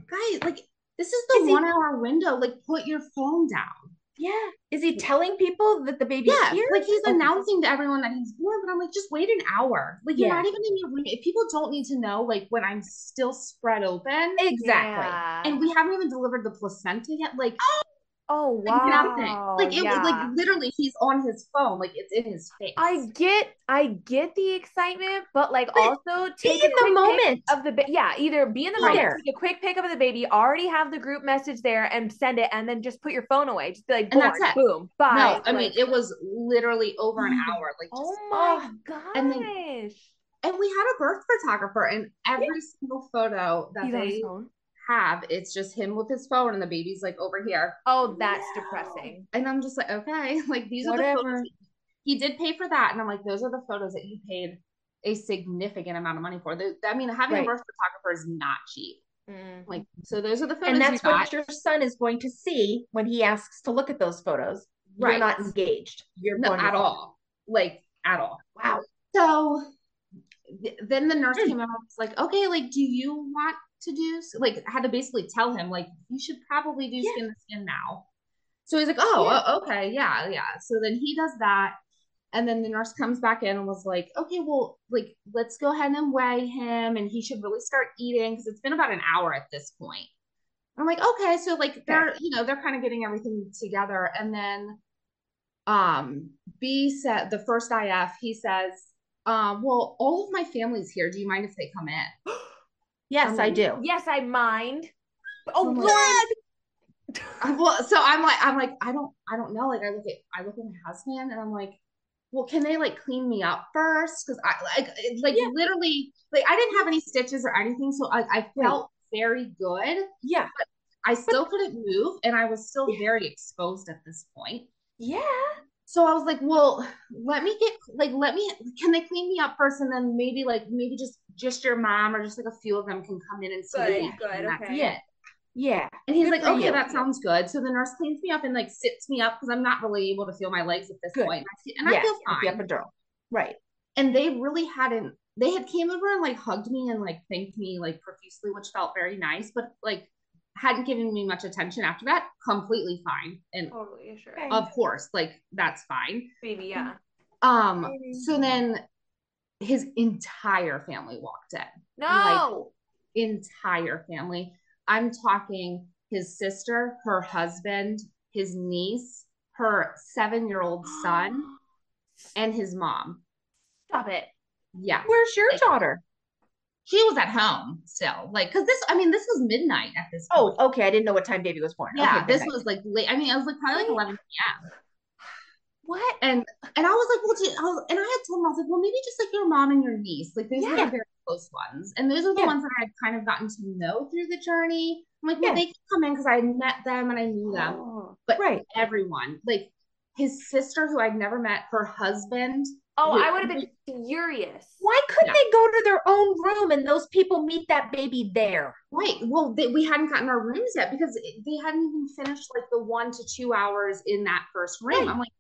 guys, like this is the Is he- one hour window. Like put your phone down. Yeah. Is he telling people that the baby's Yeah, here? like he's oh, Okay. announcing to everyone that he's born, but I'm like, just wait an hour. Like you're not even in your room. If people don't need to know, like when I'm still spread open, Exactly. Yeah. and we haven't even delivered the placenta yet. Like oh Oh, like wow. Like it was like literally he's on his phone, like it's in his face. I get I get the excitement, but like But also take a in the moment. of the ba- yeah, either be in the moment, take a quick pic of the baby, already have the group message there and send it, and then just put your phone away. Just be like, And that's it. boom, bye. no, I mean it was literally over an hour. Like just, oh my gosh. and then- and we had a birth photographer, and every single photo that He's on his they. Have, it's just him with his phone, and the baby's like over here. Oh, that's Wow. depressing. And I'm just like, okay, like these are the photos. He did pay for that, and I'm like, those are the photos that you paid a significant amount of money for. The- I mean, having Right. a birth photographer is not cheap. Mm. Like, so those are the photos and that's you what got. your son is going to see when he asks to look at those photos. You're Right. not engaged. You're no, going to at all, like at all. Wow. So th- then the nurse Hmm. came out and was like, okay, like, do you want to do, like, had to basically tell him, like, you should probably do Yeah. skin to skin now. So he's like, oh, Yeah. okay, yeah, yeah. So then he does that. And then the nurse comes back in and was like, okay, well, like, let's go ahead and weigh him and he should really start eating because it's been about an hour at this point. I'm like, okay, so like they're, you know, they're kind of getting everything together. And then um B said the first IF, he says, um, well, all of my family's here. Do you mind if they come in? Yes, I um, do. Yes, I mind. Oh, Lord. Well, so I'm like, I'm like, I don't, I don't know. Like, I look at, I look at my husband, and I'm like, well, can they like clean me up first? Because I like, like Yeah. literally, like I didn't have any stitches or anything, so I, I felt very good. Yeah. I still couldn't move, and I was still very exposed at this point. Yeah. So I was like, well, let me get like let me can they clean me up first and then maybe like maybe just just your mom or just like a few of them can come in and see Good, the good, and that's okay. it. Yeah. And he's Good like, okay, you. that sounds good. So the nurse cleans me up and like sits me up because I'm not really able to feel my legs at this Good. point. And I, see- and I yes, feel fine. the epidural. Right. And they really hadn't they had came over and like hugged me and like thanked me like profusely, which felt very nice, but like hadn't given me much attention after that. Completely fine. And Totally, sure. Of course, like that's fine. Baby, yeah. Um, so then his entire family walked in. No. Entire family. I'm talking his sister, her husband, his niece, her seven year old son, and his mom. Stop it. Yeah. Where's your Like- daughter? She was at home still. Like, cause this, I mean, this was midnight at this Oh, okay. I didn't know what time baby was born. yeah. Okay, this midnight. was like late. I mean, I was like probably like 11 p.m. What? And and I was like, well, gee, I was, and I had told him, I was like, well, maybe just like your mom and your niece, like those are Yeah. the very close ones, and those are the Yeah. ones that I had kind of gotten to know through the journey. I'm like, well, Yeah. they can come in because I had met them and I knew them, Oh, but right. everyone, like his sister who I'd never met, her husband, Oh, I would have been furious. Why couldn't they go to their own room and those people meet that baby there? right? Well, they, we hadn't gotten our rooms yet because they hadn't even finished like the one to two hours in that first room. Right. I'm like,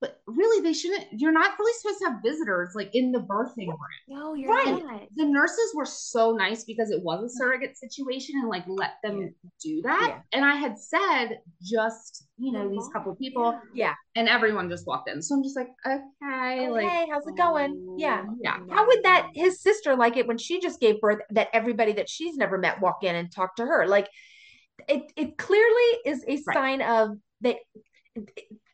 but really, they shouldn't. You're not really supposed to have visitors like in the birthing room. No, you're Right. not. the nurses were so nice because it was a surrogate situation and like let them Yeah. do that. Yeah. And I had said just, you know, these couple people Yeah. and everyone just walked in. So I'm just like, okay, Oh, like hey, how's it going? Yeah. Oh, yeah. How would that his sister like it when she just gave birth that everybody that she's never met walk in and talk to her? Like it it clearly is a Right. sign of that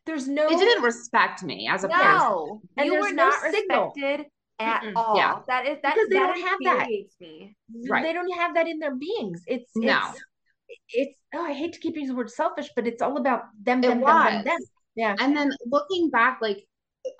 there's no They didn't respect me as a person. No, And you were no not signal. respected at Mm-mm. all. Yeah. That is that Because they that don't have that. me. Right. they don't have that in their beings. It's No. it's it's oh I hate to keep using the word selfish, but it's all about them, It them, them, them, them. Yeah. And then looking back, like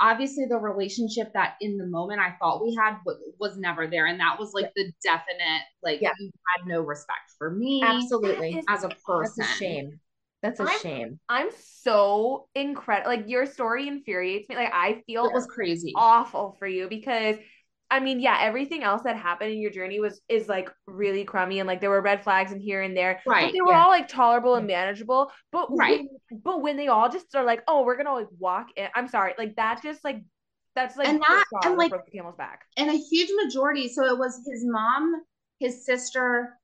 obviously the relationship that in the moment I thought we had was, was never there. And that was like the definite, like, Yeah. you had no respect for me Absolutely. As a person. That's a shame. That's a I'm- shame. I'm so incredible. Like your story infuriates me. Like I feel It was crazy. awful for you because I mean, yeah, everything else that happened in your journey was is like really crummy and like there were red flags in here and there. Right. But they were yeah. all like tolerable and manageable. But Right. when, but when they all just are like, oh, we're gonna like walk in. I'm sorry, like that just like that's like And that- and, like- broke the camel's back. and a huge majority. So it was his mom, his sister,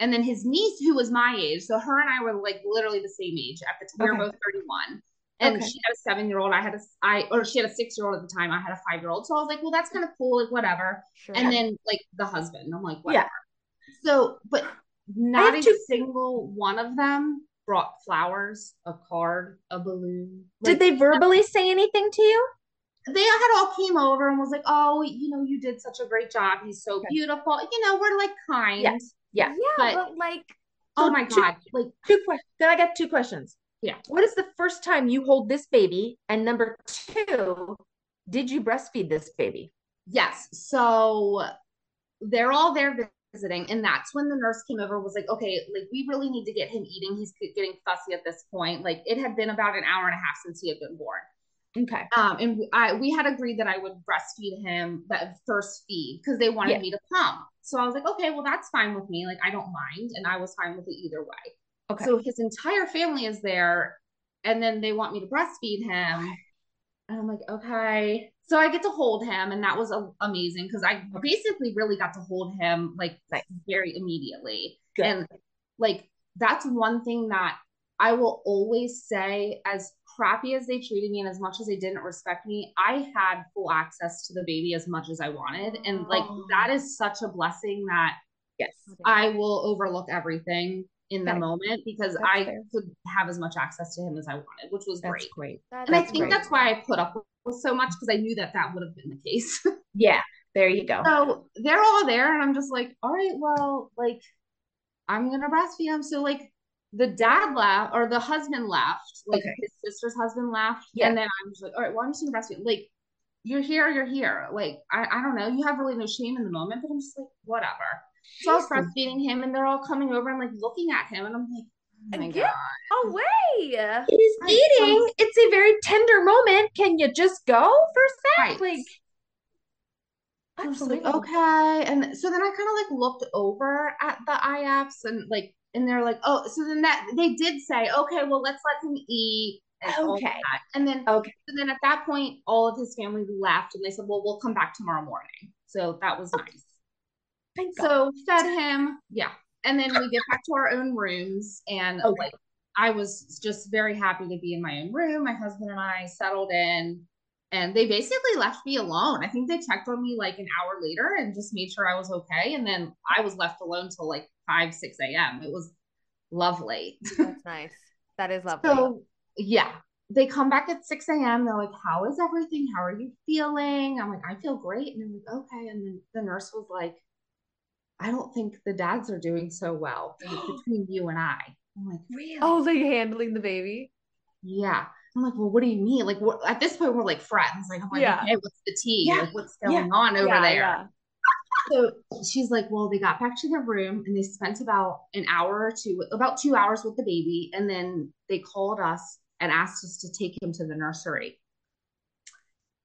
and then his niece, who was my age. So her and I were like literally the same age at the time. We were both 31. And Okay. she had a seven year old. I had a, I, or she had a six year old at the time. I had a five year old. So I was like, well, that's kind of cool. Like, whatever. Sure. And then, like, the husband. I'm like, Yeah. whatever. So, but not a two- single one of them brought flowers, a card, a balloon. Did they verbally say anything to you? they had all came over and was like, "Oh, you know, you did such a great job. He's so Okay. beautiful." You know, we're like kind. Yeah. Yeah. yeah, but- but like Oh my two- god! Like, Two questions. Then I got two questions. Yeah. What is the first time you hold this baby? And number two, did you breastfeed this baby? yes. So they're all there visiting, and that's when the nurse came over. Was like, "Okay, like we really need to get him eating. He's getting fussy at this point. Like, it had been about an hour and a half since he had been born." Okay. Um, and I we had agreed that I would breastfeed him that first feed because they wanted Yeah. me to pump. So I was like, okay, well that's fine with me. Like I don't mind, and I was fine with it either way. Okay. So his entire family is there, and then they want me to breastfeed him, and I'm like, okay. So I get to hold him, and that was a- amazing because I basically really got to hold him like Nice. very immediately, Good. and like that's one thing that I will always say as crappy as they treated me and as much as they didn't respect me, I had full access to the baby as much as I wanted. And like Oh. that is such a blessing that Yes. I will overlook everything in the moment because That's I fair. could have as much access to him as I wanted, which was That's great. great. that's And I think great. that's why I put up with so much because I knew that that would have been the case. Yeah. There you go. So they're all there, and I'm just like, all right, well, like, I'm gonna breastfeed him. So like, the dad laughed or the husband laughed. like Okay. his sister's husband laughed. Yeah. and then I'm just like, all right, well, I'm just gonna breastfeed. Like, you're here, you're here. Like, I, I don't know, you have really no shame in the moment, but I'm just like, whatever. So I was Jesus. breastfeeding him, and they're all coming over and like looking at him, and I'm like, oh my Get god. away. He's Right, eating. It's a very tender moment. Can you just go for a sec? Right. Like, I was like, Absolutely. okay. And so then I kind of like looked over at the IFs and like, and they're like, oh, so then that they did say, okay, well, let's let him eat. And Okay. And then, Okay. and then at that point, all of his family left and they said, well, we'll come back tomorrow morning. So that was nice. Thank God. So fed him. Yeah. And then we get back to our own rooms and Okay. like, I was just very happy to be in my own room. My husband and I settled in and they basically left me alone. I think they checked on me like an hour later and just made sure I was okay. And then I was left alone till like 5, 6 a.m. It was lovely. That's nice. That is lovely. So, yeah, they come back at 6 a.m. They're like, How is everything? How are you feeling? I'm like, I feel great. And they're like, Okay. And then the nurse was like, I don't think the dads are doing so well between you and I. I'm like, Really? oh, like handling the baby. Yeah. I'm like, well, what do you mean? Like, what, at this point, we're like friends. Like, I'm like, Yeah. okay, what's the tea? Yeah. Like, what's going on over Yeah, there? yeah. So she's like, well, they got back to their room and they spent about an hour or two, about two hours with the baby. And then they called us and asked us to take him to the nursery.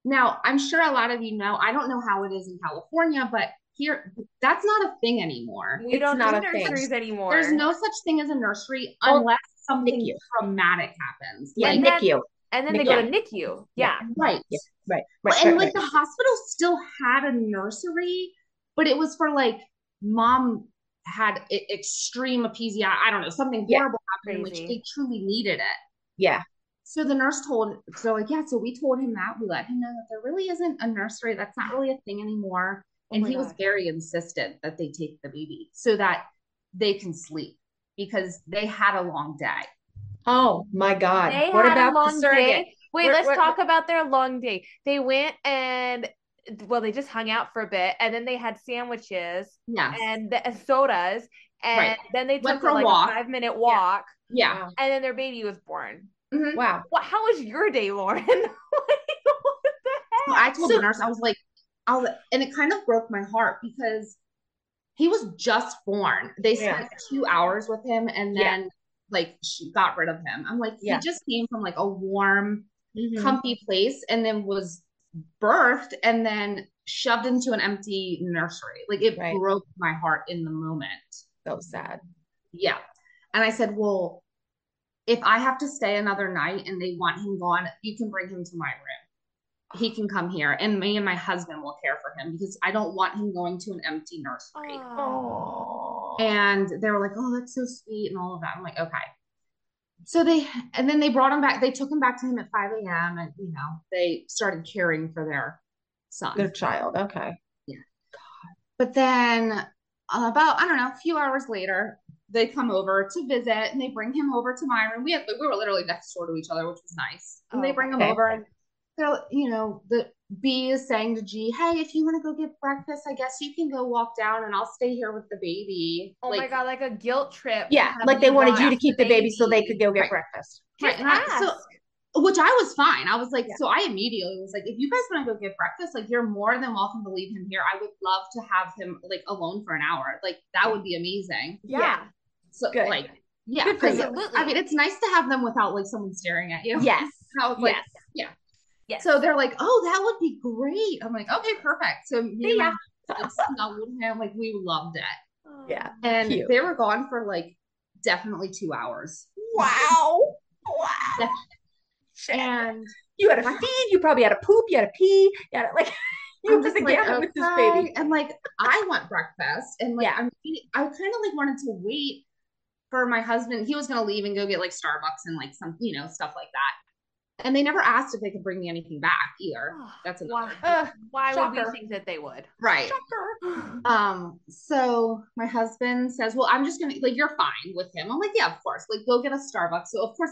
Now, I'm sure a lot of you know, I don't know how it is in California, but here, that's not a thing anymore. We It's don't not do a thing. nurseries anymore. There's no such thing as a nursery unless something NICU. traumatic happens. Yeah, then- NICU. and then they go to NICU. Yeah. right. Yeah. Right. Well, Right. and right, like right. the hospital still had a nursery, but it was for like mom had extreme episiotomy. I don't know, something Yeah. horrible happened in which they truly needed it. Yeah. So the nurse told, so like, yeah, so we told him that. We let him know that there really isn't a nursery. That's not really a thing anymore. Oh And he was very insistent that they take the baby so that they can sleep because they had a long day. Oh my God. They what had about a long the surrogate? day. Wait, What- let's what- talk about their long day. They went and well, they just hung out for a bit, and then they had sandwiches Yes. and the, sodas, and Right. then they took for a like walk. a five minute walk, yeah. Wow. and then their baby was born. Mhm. Wow. What? How was your day, Lauren? Like, what I told So- the nurse, I was like, I was, and it kind of broke my heart because he was just born. They Yeah. spent two hours with him and Yeah. then like she got rid of him. I'm like, Yeah. he just came from like a warm, Mhm. comfy place and then was birthed and then shoved into an empty nursery. Like it Right. broke my heart in the moment. So sad. Yeah. And I said, well, if I have to stay another night and they want him gone, you can bring him to my room. He can come here and me and my husband will care for him because I don't want him going to an empty nursery. Oh. And they were like, oh, that's so sweet and all of that. I'm like, okay. So they, and then they brought him back. They took him back to him at 5 a.m. and, you know, they started caring for their son. Their child. Okay. Yeah. God. But then about I don't know, a few hours later, they come over to visit and they bring him over to my room. We had we were literally next door to each other, which was nice. And they Oh, bring him over and they're you know the B is saying to G, "Hey, if you want to go get breakfast, I guess you can go walk down and I'll stay here with the baby." Oh my god, like a guilt trip. Yeah, like they wanted you to keep the baby so they could go get Right. breakfast. Right, I- so- which I was fine. I was like, Yeah. so I immediately was like, if you guys want to go get breakfast, like you're more than welcome to leave him here. I would love to have him like alone for an hour. Like that would be amazing. yeah. So Good. like yeah, Good for 'cause, you. Absolutely. I mean, it's nice to have them without like someone staring at you. Yes. Like, yes. yeah. Yes. So they're like, oh, that would be great. I'm like, okay, perfect. So me and my Yeah. husband, like, him, like we loved it. Yeah. And Cute. they were gone for like definitely two hours. Wow. Wow. And You had to feed. You probably had a poop. You had a pee. You had to, like. You I'm were just the like, gamut with this baby. And like, I want breakfast, and like, Yeah. I'm, I kind of like wanted to wait for my husband. He was gonna leave and go get like Starbucks and like some, you know, stuff like that. And they never asked if they could bring me anything back either. That's another Why, Uh, why would we think that they would? right. Um, so my husband says, Well, I'm just gonna like you're fine with him. I'm like, Yeah, of course. Like, go get a Starbucks. So of course,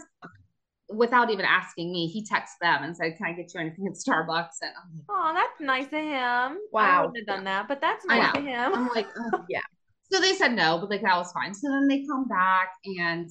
without even asking me, he texts them and said, Can I get you anything at Starbucks? And I'm like, Oh, that's nice of him. Wow. I Wow. wouldn't have done that, but that's nice of him. I'm like, "Ugh." Yeah. So they said no, but like that was fine. So then they come back and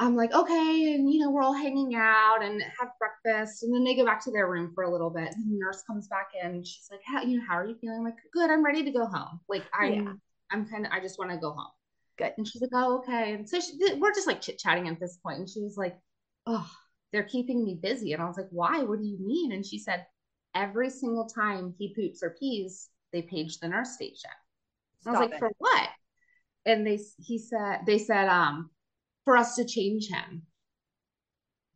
I'm like, okay, and you know, we're all hanging out and have breakfast. And then they go back to their room for a little bit. And the nurse comes back in and she's like, how you know, how are you feeling? I'm like, good, I'm ready to go home. Like I'm Yeah. I'm kind of I just want to go home. Good. And she's like, oh, okay. And so she, we're just like chit-chatting at this point. And she was like, oh, they're keeping me busy. And I was like, why? What do you mean? And she said, every single time he poops or pees, they page the nurse station. I was like, it. for what? And they he said they said um for us to change him.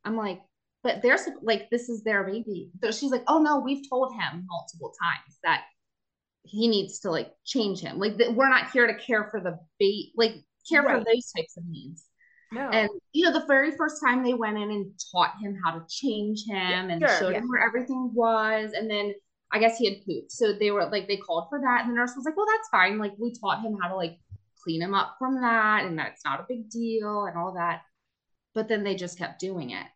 I'm like, but there's like this is their baby. So she's like, oh no, we've told him multiple times that he needs to like change him. Like that we're not here to care for the bait, like care for those types of needs. No. And you know, the very first time they went in and taught him how to change him and sure, showed yeah. him where everything was, and then I guess he had pooped. So they were like they called for that, and the nurse was like, "Well, that's fine. Like we taught him how to like clean him up from that, and that it's not a big deal and all that." But then they just kept doing it,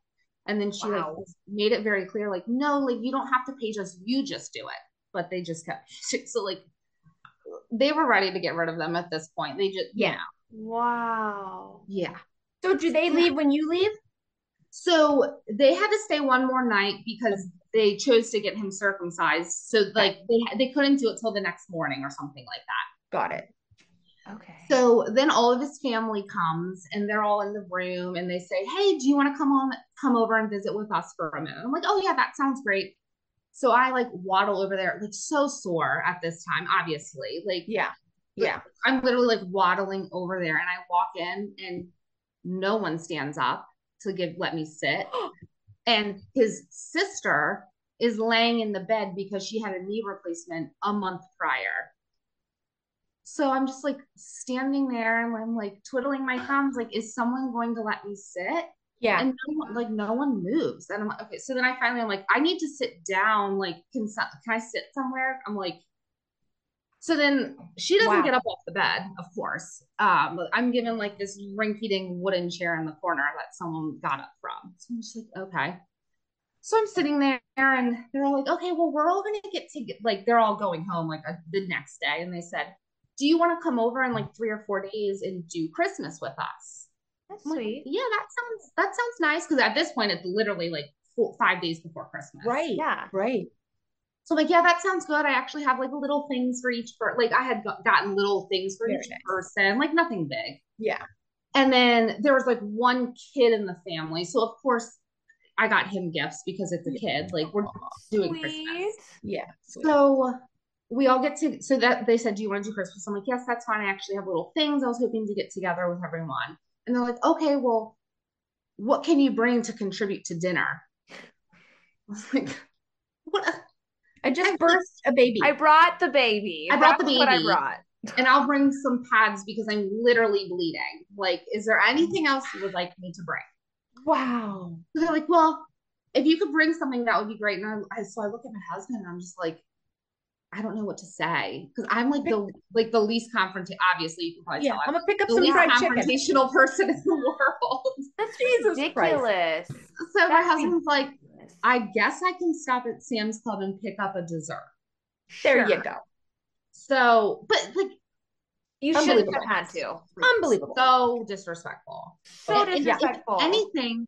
and then she Wow. like made it very clear, like, "No, like you don't have to page us. You just do it." But they just kept so like they were ready to get rid of them at this point. They just Yeah. wow. yeah. So do they leave when you leave? So they had to stay one more night because they chose to get him circumcised. So like they they couldn't do it till the next morning or something like that. Got it. Okay. So then all of his family comes and they're all in the room and they say, "Hey, do you want to come on come over and visit with us for a minute?" I'm like, "Oh yeah, that sounds great." So I like waddle over there, like so sore at this time, obviously. Like Yeah. Yeah. I'm literally like waddling over there and I walk in and no one stands up to give let me sit. And his sister is laying in the bed because she had a knee replacement a month prior. So I'm just like standing there and I'm like twiddling my thumbs, like, is someone going to let me sit? Yeah. And no one, like no one moves. And I'm like, okay. So then I finally I'm like, I need to sit down. Like, can some, can I sit somewhere? I'm like, so then she doesn't Wow. get up off the bed, of course. Um, I'm given like this rinky-dink wooden chair in the corner that someone got up from. So I'm just like, okay. So I'm sitting there and they're all like, okay, well, we're all gonna get to get like they're all going home like uh, the next day. And they said, Do you want to come over in like three or four days and do Christmas with us? That's I'm like, sweet. yeah, that sounds that sounds nice. Cause at this point it's literally like four, five days before Christmas. Right. Yeah. Right. So I'm like, yeah, that sounds good. I actually have like little things for each person. Like I had go- gotten little things for Very each nice. person, like nothing big. Yeah. And then there was like one kid in the family. So of course I got him gifts because it's a kid. Like we're doing Sweet. Christmas. Yeah. sweet. So we all get to so that they said, Do you want to do Christmas? I'm like, Yes, that's fine. I actually have little things. I was hoping to get together with everyone. And they're like, Okay, well, what can you bring to contribute to dinner? I was like, What I just birthed a baby. I brought the baby. I brought the That's what I brought. and I'll bring some pads because I'm literally bleeding. Like, is there anything else you would like me to bring? wow. So they're like, Well, if you could bring something, that would be great. And I, I so I look at my husband and I'm just like, I don't know what to say because I'm like the like the least confrontational. Obviously, you can probably Yeah, tell I'm I'm gonna pick up the some least fried chicken. person in the world. That's Jesus ridiculous. So my That's husband's like. I guess I can stop at Sam's Club and pick up a dessert. There you go. So, but like, You shouldn't have had to. Unbelievable. so disrespectful. So And if- if disrespectful. anything,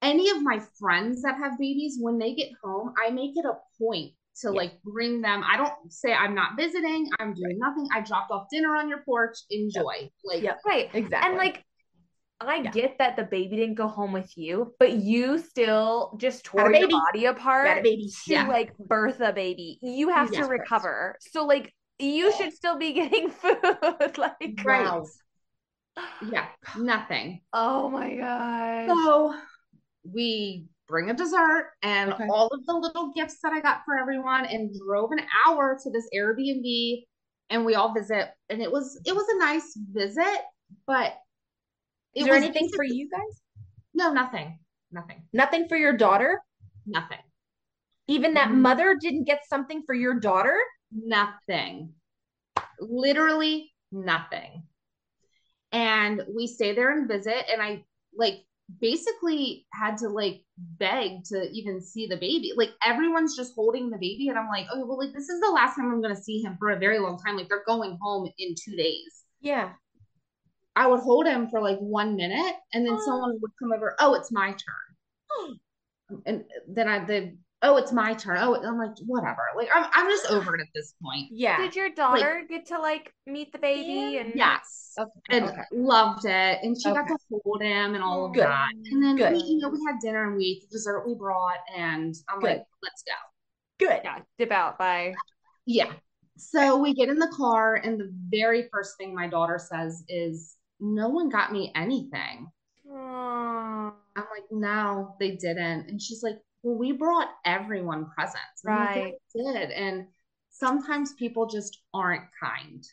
any of my friends that have babies, when they get home, I make it a point to Yeah. like bring them. I don't say I'm not visiting. I'm doing nothing. I dropped off dinner on your porch. Enjoy. Like, Yep. right. Exactly. And like, I Yeah. get that the baby didn't go home with you, but you still just Had a tore your baby. body apart a baby. to Yeah. like birth a baby. You have Yes, to Chris. recover. So like, you should still be getting food. like, Right. Wow. yeah, nothing. oh my god. So we bring a dessert and Okay. all of the little gifts that I got for everyone and drove an hour to this Airbnb and we all visit and it was it was a nice visit, but Is it there was anything for you guys? No, nothing. Nothing. Nothing for your daughter? Nothing. Even that Mhm. mother didn't get something for your daughter? Nothing. Literally nothing. And we stay there and visit and I like basically had to like beg to even see the baby. Like everyone's just holding the baby and I'm like, "Oh, well like this is the last time I'm going to see him for a very long time. Like they're going home in 2 days." Yeah. I would hold him for like 1 minute and then Oh. someone would come over, "Oh, it's my turn." and then I the oh, it's my turn. Oh, I'm like, whatever. Like I'm I'm just over it at this point. Yeah. Did your daughter get to like meet the baby and Yes. Okay. and okay. loved it. And she got to hold him and all of Good. that. And then Good. we, you know, we had dinner and we ate the dessert we brought, and I'm Good. like, let's go. Good. yeah, dip out by Yeah. So we get in the car, and the very first thing my daughter says is, "No one got me anything." Aw. I'm like, "No, they didn't." And she's like, "Well, we brought everyone presents." And I'm like, Right. "Yeah, did. And sometimes people just aren't kind,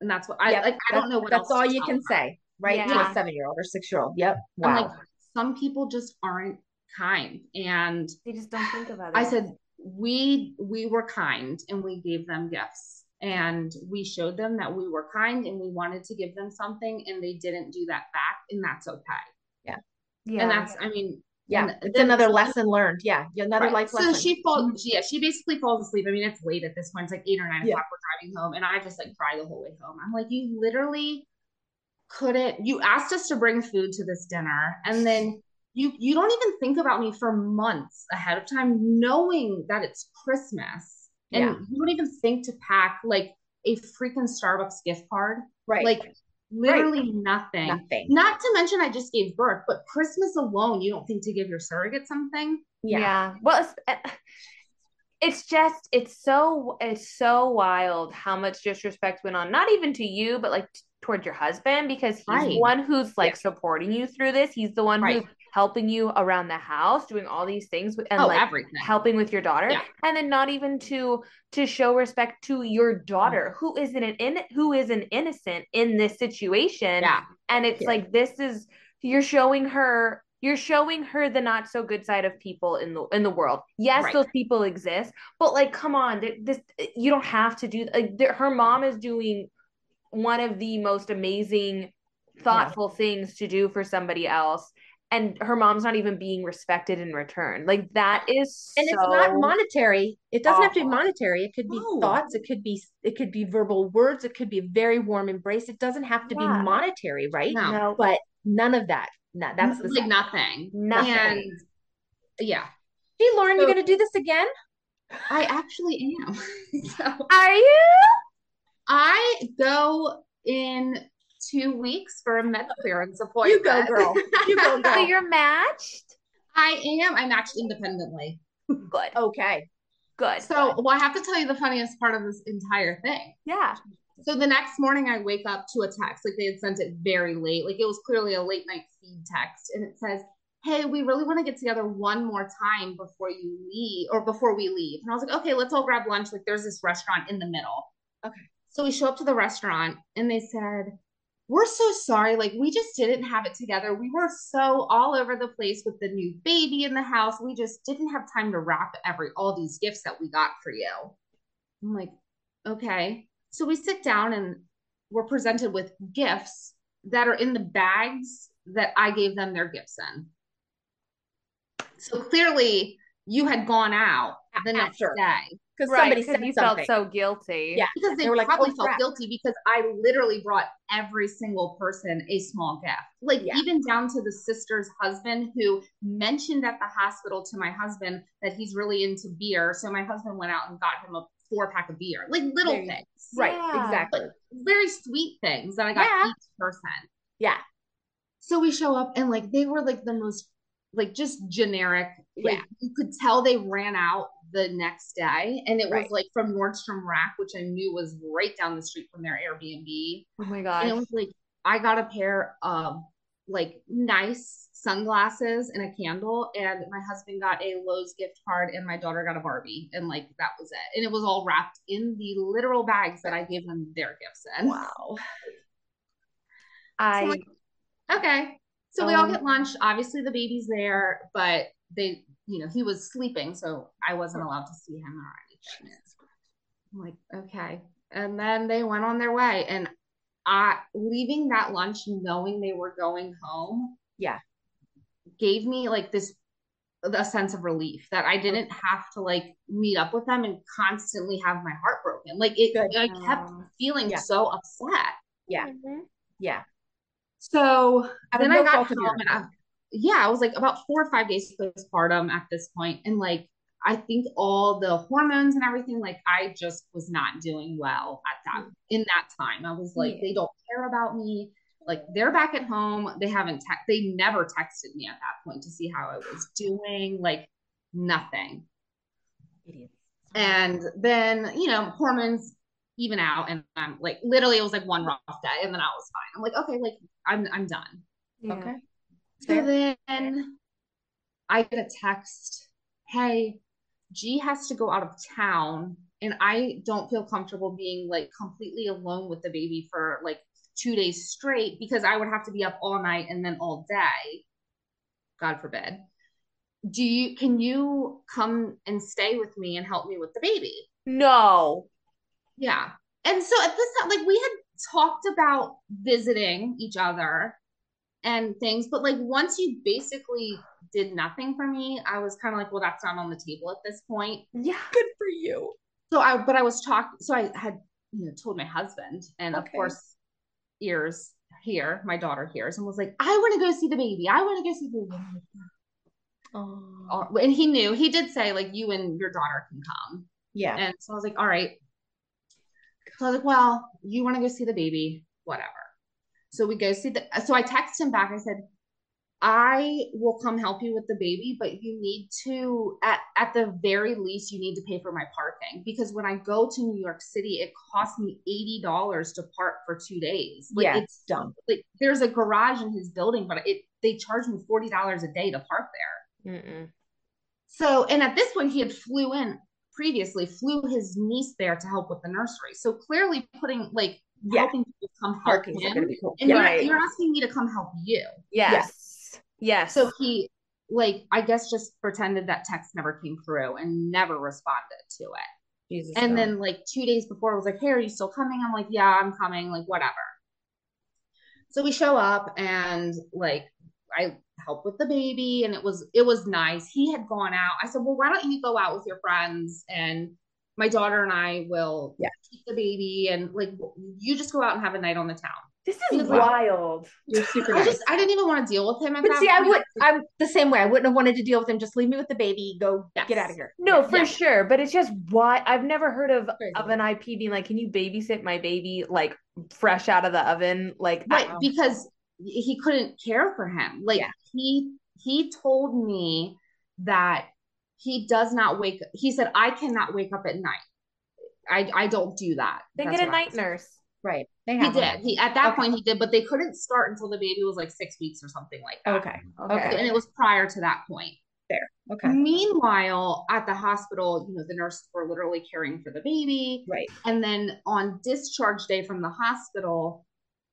and that's what I Yep, like. I don't know what That's else all you can her. say, right? To Yeah. a seven year old or six year old. Yep. I'm Wow. like, some people just aren't kind. And They just don't think about it. I said, we we were kind and we gave them gifts. And we showed them that we were kind and we wanted to give them something and they didn't do that back, and that's okay. Yeah yeah. And that's I mean, yeah. and It's another lesson learned. Yeah. Another Right. life so lesson. she falls mm-hmm. yeah, she basically falls asleep. I mean, it's late at this point, it's like eight or nine Yeah. o'clock, we're driving home, and I just like cry the whole way home. I'm like, you literally couldn't you asked us to bring food to this dinner and then you you don't even think about me for months ahead of time knowing that it's christmas and Yeah. you don't even think to pack like a freaking starbucks gift card right. like literally nothing nothing. not to mention i just gave birth but christmas alone you don't think to give your surrogate something yeah. Yeah. Well, it's, eh, it's just it's so it's so wild how much disrespect went on. Not even to you, but like t- toward your husband because he's the one who's like supporting you through this. He's the one Right. who's helping you around the house, doing all these things and oh like everything. helping with your daughter. Yeah. and then not even to to show respect to your daughter who isn't an in who is an innocent in this situation. Yeah. And it's Yeah. like this is you're showing her you're showing her the not so good side of people in the in the world. Yes Right. those people exist but like come on this you don't have to do like her mom is doing one of the most amazing thoughtful things to do for somebody else and her mom's not even being respected in return. Like that is and it's not monetary. It doesn't have to be monetary. It could be No. thoughts. It could be it could be verbal words. It could be a very warm embrace. It doesn't have to Yeah. be monetary right? No, no. But none of that. No, that's the like sad- nothing. Nothing. and yeah. Hey lauren So- you gonna do this again? I actually am. so Are you? I go in two weeks for a med clearance appointment. You go, girl. You go, So girl. you're matched? I am. I matched independently. Good. okay. Good. So, well, I have to tell you the funniest part of this entire thing. yeah. So the next morning, I wake up to a text. Like they had sent it very late. Like it was clearly a late night feed text, and it says, "Hey, we really want to get together one more time before you leave, or before we leave." And I was like, "Okay, let's all grab lunch." Like there's this restaurant in the middle. Okay. So we show up to the restaurant, and they said, "We're so sorry. Like we just didn't have it together. We were so all over the place with the new baby in the house. We just didn't have time to wrap every all these gifts that we got for you." I'm like, "Okay." So we sit down and we're presented with gifts that are in the bags that I gave them their gifts in. So clearly you had gone out the next After. day Because Right. somebody said you something. felt so guilty. Yeah. because they, They were like, probably "Oh, felt crap." guilty because I literally brought every single person a small gift. Like Yeah. even down to the sister's husband who mentioned at the hospital to my husband that he's really into beer. So my husband went out and got him a four pack of beer. Like little There you go. things. Right. Yeah. Exactly. Very sweet things that I got Yeah. each person. Yeah. So we show up and like they were like the most like just generic. Like Yeah. you could tell they ran out the next day. And it was like from Nordstrom Rack, which I knew was right down the street from their Airbnb. Oh my And it was like I got a pair of like nice sunglasses and a candle, and my husband got a Lowe's gift card, and my daughter got a Barbie, and like that was it. And it was all wrapped in the literal bags that I gave them their gifts in. Wow. I like, Okay. So we all Um, get lunch. Obviously, the baby's there, but they, you know, he was sleeping, so I wasn't allowed to see him or anything. I'm like, okay. And then they went on their way. And I, leaving that lunch knowing they were going home, Yeah. gave me like this, a sense of relief that I didn't have to like meet up with them and constantly have my heart broken. Like it, Good. I kept Um, feeling Yeah. so upset. Yeah. Mhm. Yeah. So then I got home and I, yeah, I was like about four or five days postpartum at this point, and like I think all the hormones and everything, like I just was not doing well at that mm. in that time. I was like, Yeah. they don't care about me. Like they're back at home. They haven't te- they never texted me at that point to see how I was doing. Like nothing. Idiots. And then, you know, hormones even out and I'm like literally it was like one rough day and then I was fine. I'm like, okay, like I'm I'm done. Yeah. Okay. So then I get a text, hey, G has to go out of town and I don't feel comfortable being like completely alone with the baby for like two days straight because I would have to be up all night and then all day. God forbid. Do you can you come and stay with me and help me with the baby? No. Yeah. And so at this time, like we had talked about visiting each other and things, but like once you basically did nothing for me, I was kind of like, well, that's not on the table at this point. Yeah. Good for you. So I, but I was talking, so I had, you know, told my husband, and of course, ears here, my daughter hears, and was like, I want to go see the baby. I want to go see the baby. Oh. "Oh," and he knew, he did say, like, you and your daughter can come. Yeah. And so I was like, all right. So I was like, well, you want to go see the baby, whatever. So we go see the, so I text him back. I said, I will come help you with the baby, but you need to, at, at the very least, you need to pay for my parking because when I go to New York City, it costs me $80 to park for two days. Like Yeah, it's dumb. Like there's a garage in his building, but it, they charge me $40 a day to park there. Mm-mm. So, and at this point, he had flew in previously, flew his niece there to help with the nursery. So clearly, putting like Yeah. helping people come help Parking's him, cool. and you're, you're asking me to come help you. Yes. Yes. So he, like, I guess just pretended that text never came through and never responded to it. Jesus. And no. then like two days before, I was like, "Hey, are you still coming?" I'm like, "Yeah, I'm coming." Like, whatever. So we show up and like I help with the baby, and it was it was nice. He had gone out. I said, "Well, why don't you go out with your friends and my daughter and I will Yeah. keep the baby and like you just go out and have a night on the town." This is was wild. You're super I nice. just I didn't even want to deal with him. At but that see, I would I'm the same way. I wouldn't have wanted to deal with him. Just leave me with the baby. Go Yes. get out of here. No, for Yeah. sure. But it's just why I've never heard of Crazy. of an IP being like, can you babysit my baby like fresh out of the oven? Like, right Wow. because he couldn't care for him like Yeah. he he told me that he does not wake he said i cannot wake up at night i i don't do that they That's get a night nurse. Right. They he did he at that Okay. point he did but they couldn't start until the baby was like six weeks or something like that Okay. Okay. and it was prior to that point there Okay. meanwhile at the hospital you know the nurses were literally caring for the baby Right. and then on discharge day from the hospital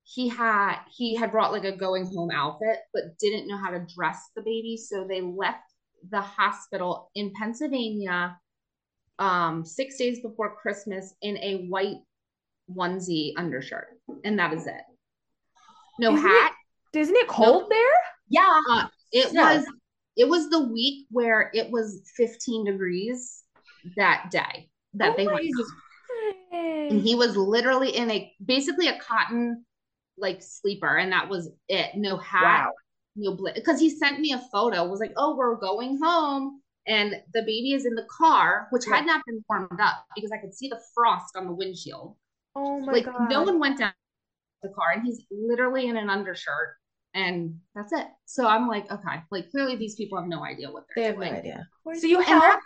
he had he had brought like a going home outfit but didn't know how to dress the baby so they left the hospital in pennsylvania um six days before christmas in a white onesie undershirt and that is it no Isn't hat Isn't it cold there? Yeah. uh, it No. was it was the week where it was 15 degrees that day that Oh they went and he was literally in a basically a cotton like sleeper and that was it no hat Wow. No bl- because he sent me a photo was like oh we're going home and the baby is in the car which Right. had not been warmed up because i could see the frost on the windshield oh my like god. no one went down the car and he's literally in an undershirt and that's it so i'm like okay like clearly these people have no idea what They they're have no idea. So you And help. that-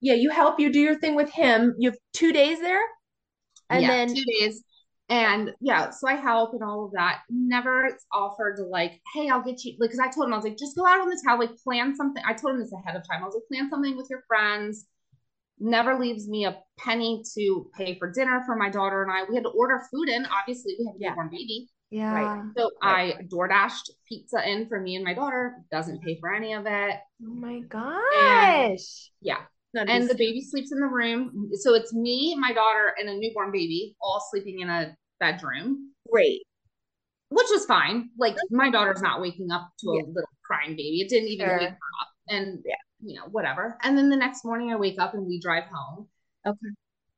Yeah, you help. You do your thing with him. You have two days there, and yeah, then two days. And yeah, so I help and all of that. Never offered to like, hey, I'll get you like because I told him I was like, just go out on the town, like plan something. I told him this ahead of time. I was like, plan something with your friends. Never leaves me a penny to pay for dinner for my daughter and I. We had to order food in. Obviously, we have a Yeah. newborn baby. yeah. Right. So Right. I door dashed pizza in for me and my daughter. Doesn't pay for any of it. Oh my gosh. Yeah. Of and the baby sleeps in the room. So it's me, my daughter, and a newborn baby all sleeping in a bedroom, great. which was fine. Like my daughter's not waking up to a Yeah. little crying baby. It didn't even Sure. wake her up. And Yeah. you know, whatever. And then the next morning I wake up and we drive home. Okay.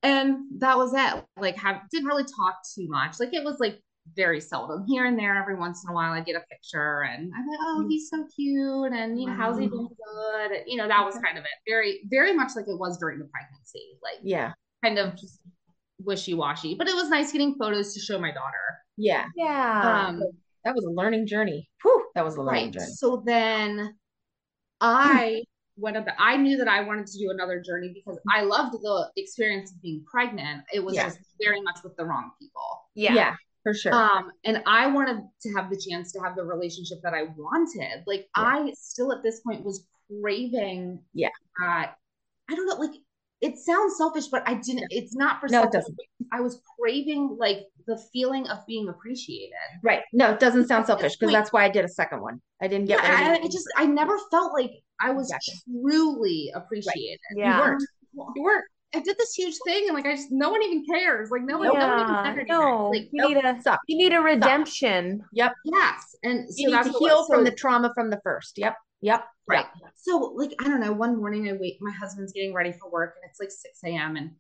And that was it. Like have didn't really talk too much. Like it was like very seldom. Here and there every once in a while I get a picture and I'm like, oh, he's so cute and you know, how's he doing good? And, you know, that was kind of it. Very, very much like it was during the pregnancy. Like Yeah. kind of just wishy-washy. But it was nice getting photos to show my daughter. Yeah. Yeah. Um That was a learning journey. Whew, that was a learning right. journey. So then I went up I knew that I wanted to do another journey because I loved the experience of being pregnant. It was Yeah. just very much with the wrong people. Yeah. yeah. For sure. Um, and I wanted to have the chance to have the relationship that I wanted. Like Yeah. I still at this point was craving Yeah. that I don't know, like it sounds selfish, but I didn't it's not for No, it doesn't. I was craving like the feeling of being appreciated. right. No, it doesn't sound selfish because that's why I did a second one. I didn't get Yeah, I I, I just I never felt like I was Exactly. truly appreciated. Yeah. You weren't. You weren't. I did this huge thing and like I just no one even cares. Like no one, no one even Yeah. cared No. Like you Nope. need a Suck. you need a redemption. Yep. yes. And so You need to what- heal so- from the trauma from the first. Yep. Yep. Right. Yep. So, like, I don't know, one morning I wait, my husband's getting ready for work and it's like 6 a.m. and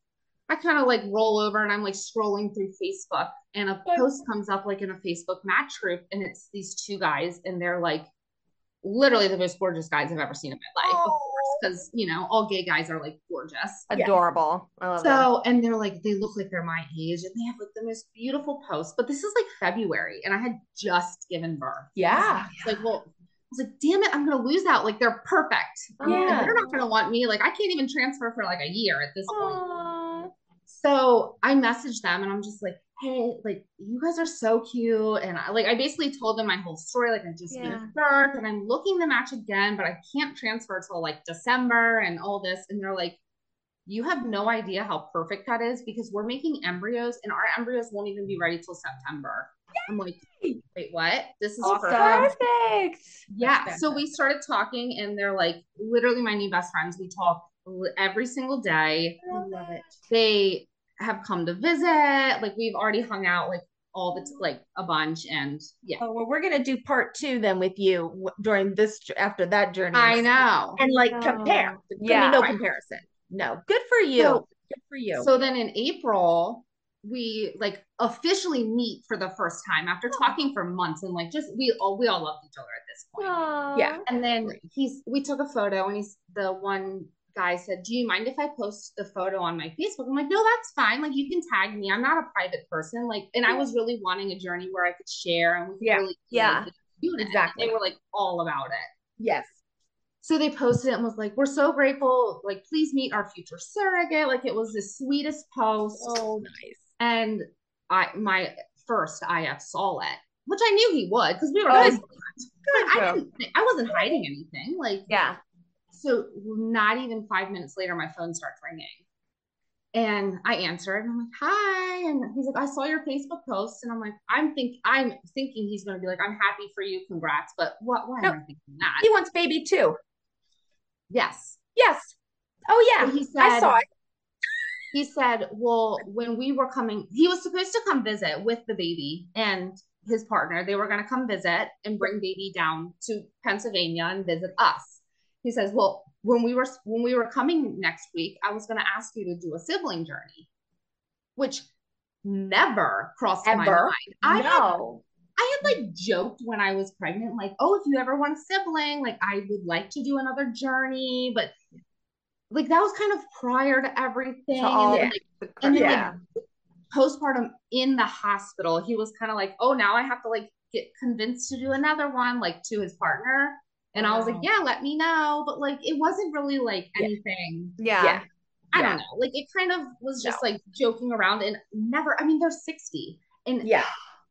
I kind of like roll over and I'm like scrolling through Facebook and a post comes up like in a Facebook match group and it's these two guys and they're like literally the most gorgeous guys I've ever seen in my life, of course, because, you know, all gay guys are like gorgeous. Yeah. Adorable. I love that. So, and they're like, they look like they're my age and they have like the most beautiful posts, but this is like February and I had just given birth. Yeah. It's like, well, I was like, damn it, I'm gonna lose out. Like they're perfect. Um, and Yeah. they're not gonna want me. Like I can't even transfer for like a year at this point. So I messaged them and I'm just like, hey, like you guys are so cute. And I like I basically told them my whole story. Like I just Yeah. gave birth and I'm looking to match again, but I can't transfer till like December and all this. And they're like, you have no idea how perfect that is because we're making embryos and our embryos won't even be ready till September. I'm like, wait, what? This is Awesome. perfect. Yeah. So we started talking, and they're like literally my new best friends. We talk every single day. I love it. They have come to visit. Like we've already hung out like all the like a bunch, and yeah, Oh, well, we're gonna do part two then with you during this after that journey. I know. And like Oh. compare. There's gonna Yeah. no comparison. No. Good for you. So- Good for you. So then in April, we like officially meet for the first time after oh. talking for months and like just we all we all loved each other at this point. Aw. Yeah. And then he's we took a photo and he's the one guy said, Do you mind if I post the photo on my Facebook? I'm like, No, that's fine. Like you can tag me. I'm not a private person. Like, and I was really wanting a journey where I could share and we could Yeah. really Yeah. like, it. Exactly. They were like all about it. Yes. So they posted it and was like, We're so grateful. Like, please meet our future surrogate. Like it was the sweetest post. Oh, nice. And I my first IF saw it, which I knew he would because we were Oh, good. good. I didn't I wasn't hiding anything. Like Yeah. So not even five minutes later, my phone starts ringing. And I answered and I'm like, hi. And he's like, I saw your Facebook post. And I'm like, I'm think I'm thinking he's gonna be like, I'm happy for you, congrats. But what why am I thinking that? He wants baby too. yes. Yes. Oh yeah. So he said I saw it. he said, Well, when we were coming, he was supposed to come visit with the baby and his partner. They were going to come visit and bring baby down to Pennsylvania and visit us. He says, Well, when we were when we were coming next week, I was going to ask you to do a sibling journey, which never crossed my mind. I. I had like joked when I was pregnant, like, oh, if you ever want a sibling, like I would like to do another journey, but like that was kind of prior to everything. To all and, then, the- like, and then yeah. like postpartum in the hospital, he was kind of like, oh, now I have to like get convinced to do another one, like to his partner. And I was like, yeah, let me know. But like it wasn't really like anything. yeah. Yeah. I Yeah. don't know. Like it kind of was just like joking around and never, I mean, they're 60. And Yeah.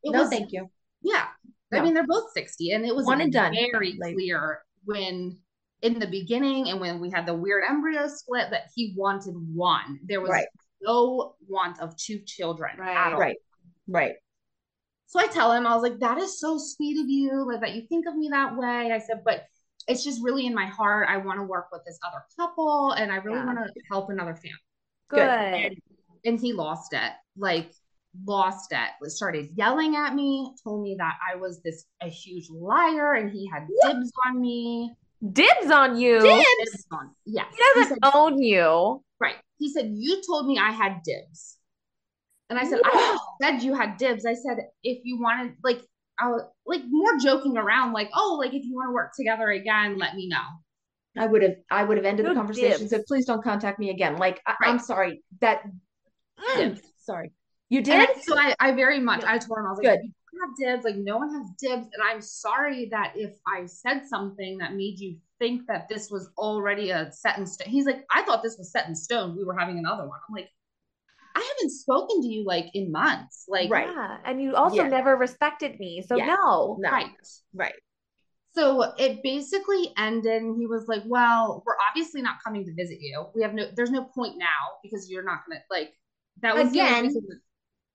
it No, was thank you. yeah. I mean, they're both 60. And it was One and done. very Like- clear when in the beginning and when we had the weird embryo split that he wanted one. There was Right. no want of two children Right. at all. Right. Right. So I tell him, I was like, that is so sweet of you, like that you think of me that way. I said, but it's just really in my heart. I want to work with this other couple and I really Yeah. want to help another family. Good. And he lost it. Like lost it. Started yelling at me, told me that I was this a huge liar and he had dibs on me. Dibs on you. Dibs on. Yes. He doesn't said, own you. right. He said, You told me I had dibs. And I said, I said you had dibs. I said, if you wanted, like, I was like more joking around, like, oh, like if you want to work together again, let me know. I would have I would have ended the conversation dibs. said, please don't contact me again. Like I, Right. I'm sorry. That mm, Dibs. sorry. You did? I- so I, I very much, I told him, I was like, Good. you don't have dibs. Like, no one has dibs. And I'm sorry that if I said something that made you think that this was already a set in stone. He's like, I thought this was set in stone. We were having another one. I'm like, I haven't spoken to you like in months. Like, Right. Yeah. And you also Yeah. never respected me. So Yeah. no. No. right. Right. So it basically ended, and he was like, "Well, we're obviously not coming to visit you. We have no. There's no point now because you're not gonna like." That was Again.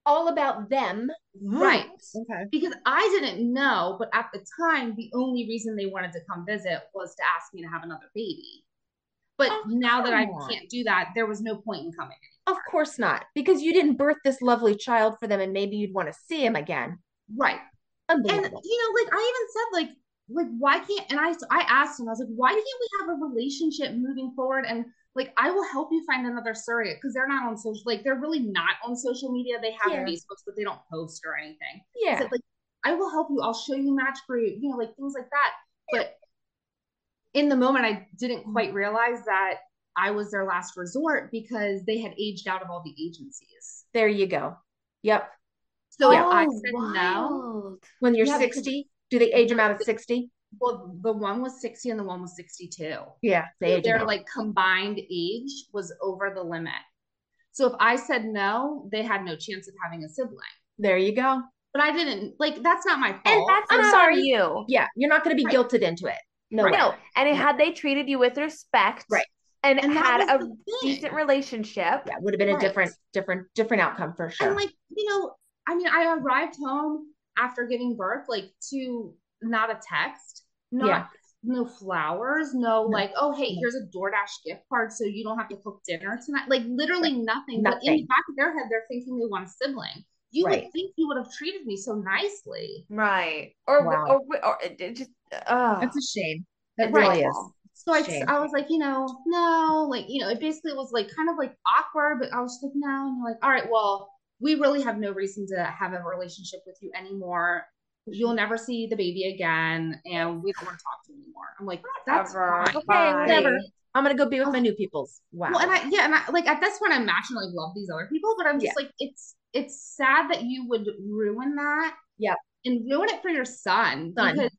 All about them. right? Okay. Because I didn't know, but at the time, the only reason they wanted to come visit was to ask me to have another baby. But Oh, now that I on. can't do that, there was no point in coming. Of course not. Because you didn't birth this lovely child for them and maybe you'd want to see him again. Right. And you know, like I even said, like, like why can't? And I, I asked him, I was like, why can't we have a relationship moving forward? And like, I will help you find another surrogate because they're not on social, like, they're really not on social media. They have Yeah. Facebooks, but they don't post or anything. Yeah. said, like, I will help you. I'll show you match group, you know, like things like that. But in the moment, I didn't quite realize that I was their last resort because they had aged out of all the agencies. There you go. Yep. So Yeah. I Oh, said no. When you're Yeah, because- 60, do they age them out at 60? well, the one was 60 and the one was 62. Yeah. They Their like combined age was over the limit. So if I said no, they had no chance of having a sibling. There you go. But I didn't like that's not my fault. And that's I'm not sorry. you. Yeah. You're not going to be Right. guilted into it. No. Right. No. And it, had they treated you with respect Right. And, And had a decent relationship, Yeah. Would have been a different, different, different outcome for sure. And like, you know, I mean, I arrived home after giving birth, like to not a text, not Yeah. no flowers, no, No. like, oh hey, here's a DoorDash gift card so you don't have to cook dinner tonight. Like literally nothing. But in the back of their head, they're thinking they want a sibling. You Right. would think you would have treated me so nicely. right? Or Wow. or, or, it it just uh, That's a shame. It It's really is. So I. I was like, you know, no, like, you know, it basically was like kind of like awkward, but I was just like, no. And they're like, all right, well, we really have no reason to have a relationship with you anymore. You'll never see the baby again, and we don't want to talk to you anymore. I'm like, that's fine. Okay, whatever. I'm gonna go be with my new peoples. Wow. Well, and I yeah, and I like at this point, I'm naturally like love these other people, but I'm just like it's it's sad that you would ruin that. Yep. And ruin it for your son, Son. because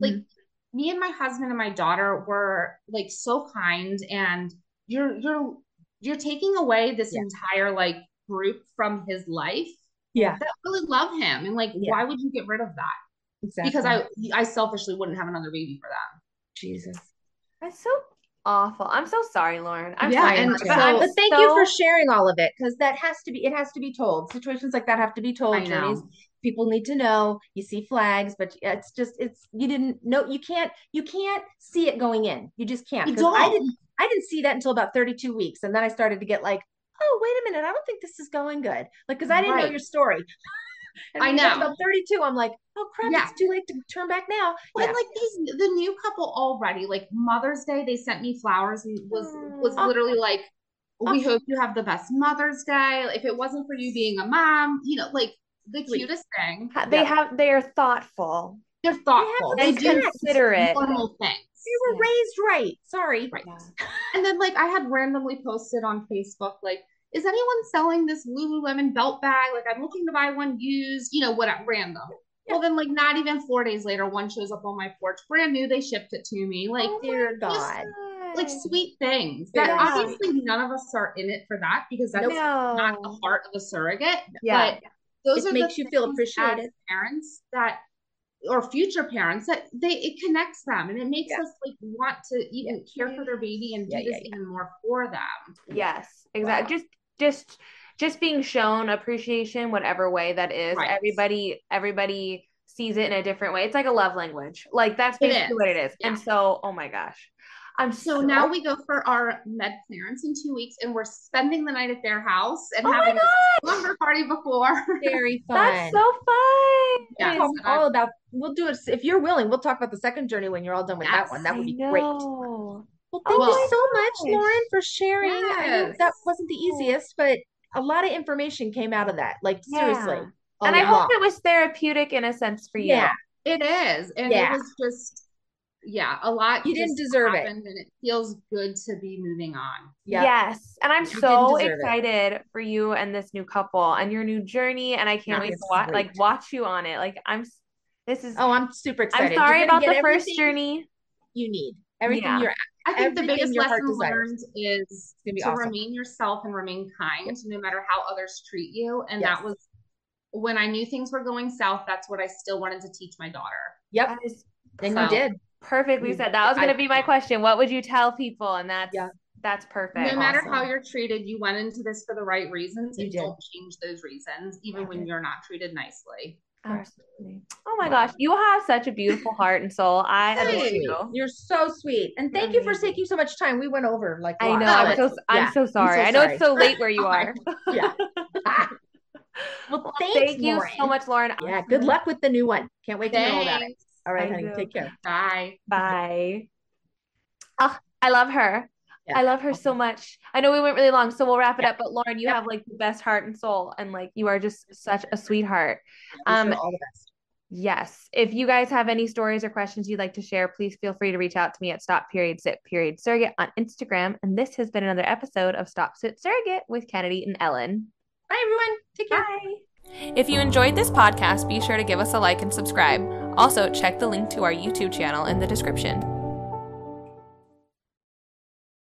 like Mm-hmm. Me and my husband and my daughter were like so kind, and you're you're you're taking away this Yeah. entire like group from his life yeah. that really love him, and like Yeah. why would you get rid of that? Exactly. Because I I selfishly wouldn't have another baby for them. Jesus. That's so awful. I'm so sorry, Lauren. I'm Yeah, sorry. and but so- but thank you for sharing all of it because that has to be it has to be told situations like that have to be told I journeys know. People need to know. You see flags but it's just it's you didn't know you can't you can't see it going in. You just can't. You i didn't i didn't see that until about 32 weeks. And then i started to get like oh wait a minute. I don't think this is going good. Like because i didn't know your story. And I when you got know. about 32 i'm like oh crap. Yeah. it's too late to turn back now. Well, Yeah. like these, the new couple already, like Mother's Day, they sent me flowers. And was was Oh. literally like, oh. "We Oh. hope you have the best Mother's Day." If it wasn't for you being a mom, you know, like the Sweet. cutest thing. They Yeah. have. They are thoughtful They're thoughtful. to They be do considerate. normal things. you were Yeah. raised right sorry Right. Yeah. And then like I had randomly posted on Facebook like. Is anyone selling this Lululemon belt bag? Like, I'm looking to buy one used, you know, what at random. Well, then, like, not even four days later, one shows up on my porch, brand new. They shipped it to me. Like, oh dear just- god like sweet things that Yeah. obviously none of us are in it for that because that's not the heart of a surrogate. Yeah. But those It makes you feel appreciated. as parents that or future parents that they it connects them and it makes Yeah. us like want to even care for their baby and do Yeah, this yeah. even more for them. Yes, exactly. Just just just being shown appreciation, whatever way that is. Right. Everybody everybody sees it in a different way. It's like a love language. Like that's basically is. what it is. And so, oh my gosh. Um, I'm So now we go for our med clearance in two weeks and we're spending the night at their house and Oh having a slumber party before. very fun That's so fun. Yes. talk all about we'll do it if you're willing we'll talk about the second journey when you're all done with that one that would be great well thank Oh you my so much lauren for sharing i know Yes. that wasn't the easiest but a lot of information came out of that like seriously Yeah. a And I lot. hope it was therapeutic in a sense for you. yeah It is. And Yeah. it was just, yeah, a lot. You didn't just deserve it. And it feels good to be moving on. yeah Yes. And I'm You so didn't it. excited for you and this new couple and your new journey. And I can't Yeah, wait to watch like watch you on it. Like I'm this is oh i'm super excited. I'm sorry about the first journey. you need everything Yeah. you're I think the biggest lesson desires. learned is gonna be awesome. remain yourself and remain kind no matter how others treat you. And Yes. that was when I knew things were going south, that's what I still wanted to teach my daughter. yep That is and So- you did perfectly You- said. That was gonna be my question. What would you tell people? And that's Yeah. that's perfect. no matter awesome. how you're treated, you went into this for the right reasons You and did. don't change those reasons, even when you're not treated nicely. Absolutely. Oh my gosh, you have such a beautiful heart and soul. I adore you. You're so sweet, and thank you for taking so much time. We went over like I know. I'm but- so I'm so sorry. so I know it's so late where you are. Yeah. Ah. Well, Well, thanks, thank you Lauren. so much, Lauren. Yeah, good luck with the new one. Can't wait to know about it. Thanks. All right, I honey, do. take care. Bye. Bye. Oh, I love her. Yeah. I love her so much. I know we went really long, so we'll wrap it Yeah. up. But Lauren, you Yep. have like the best heart and soul, and like you are just such a sweetheart. Um, all the best. Yes. If you guys have any stories or questions you'd like to share, please feel free to reach out to me at Stop Period Sit Period Surrogate on Instagram. And this has been another episode of Stop Sit Surrogate with Kennedy and Ellen. Bye, everyone. Take care. Bye. If you enjoyed this podcast, be sure to give us a like and subscribe. Also, check the link to our YouTube channel in the description.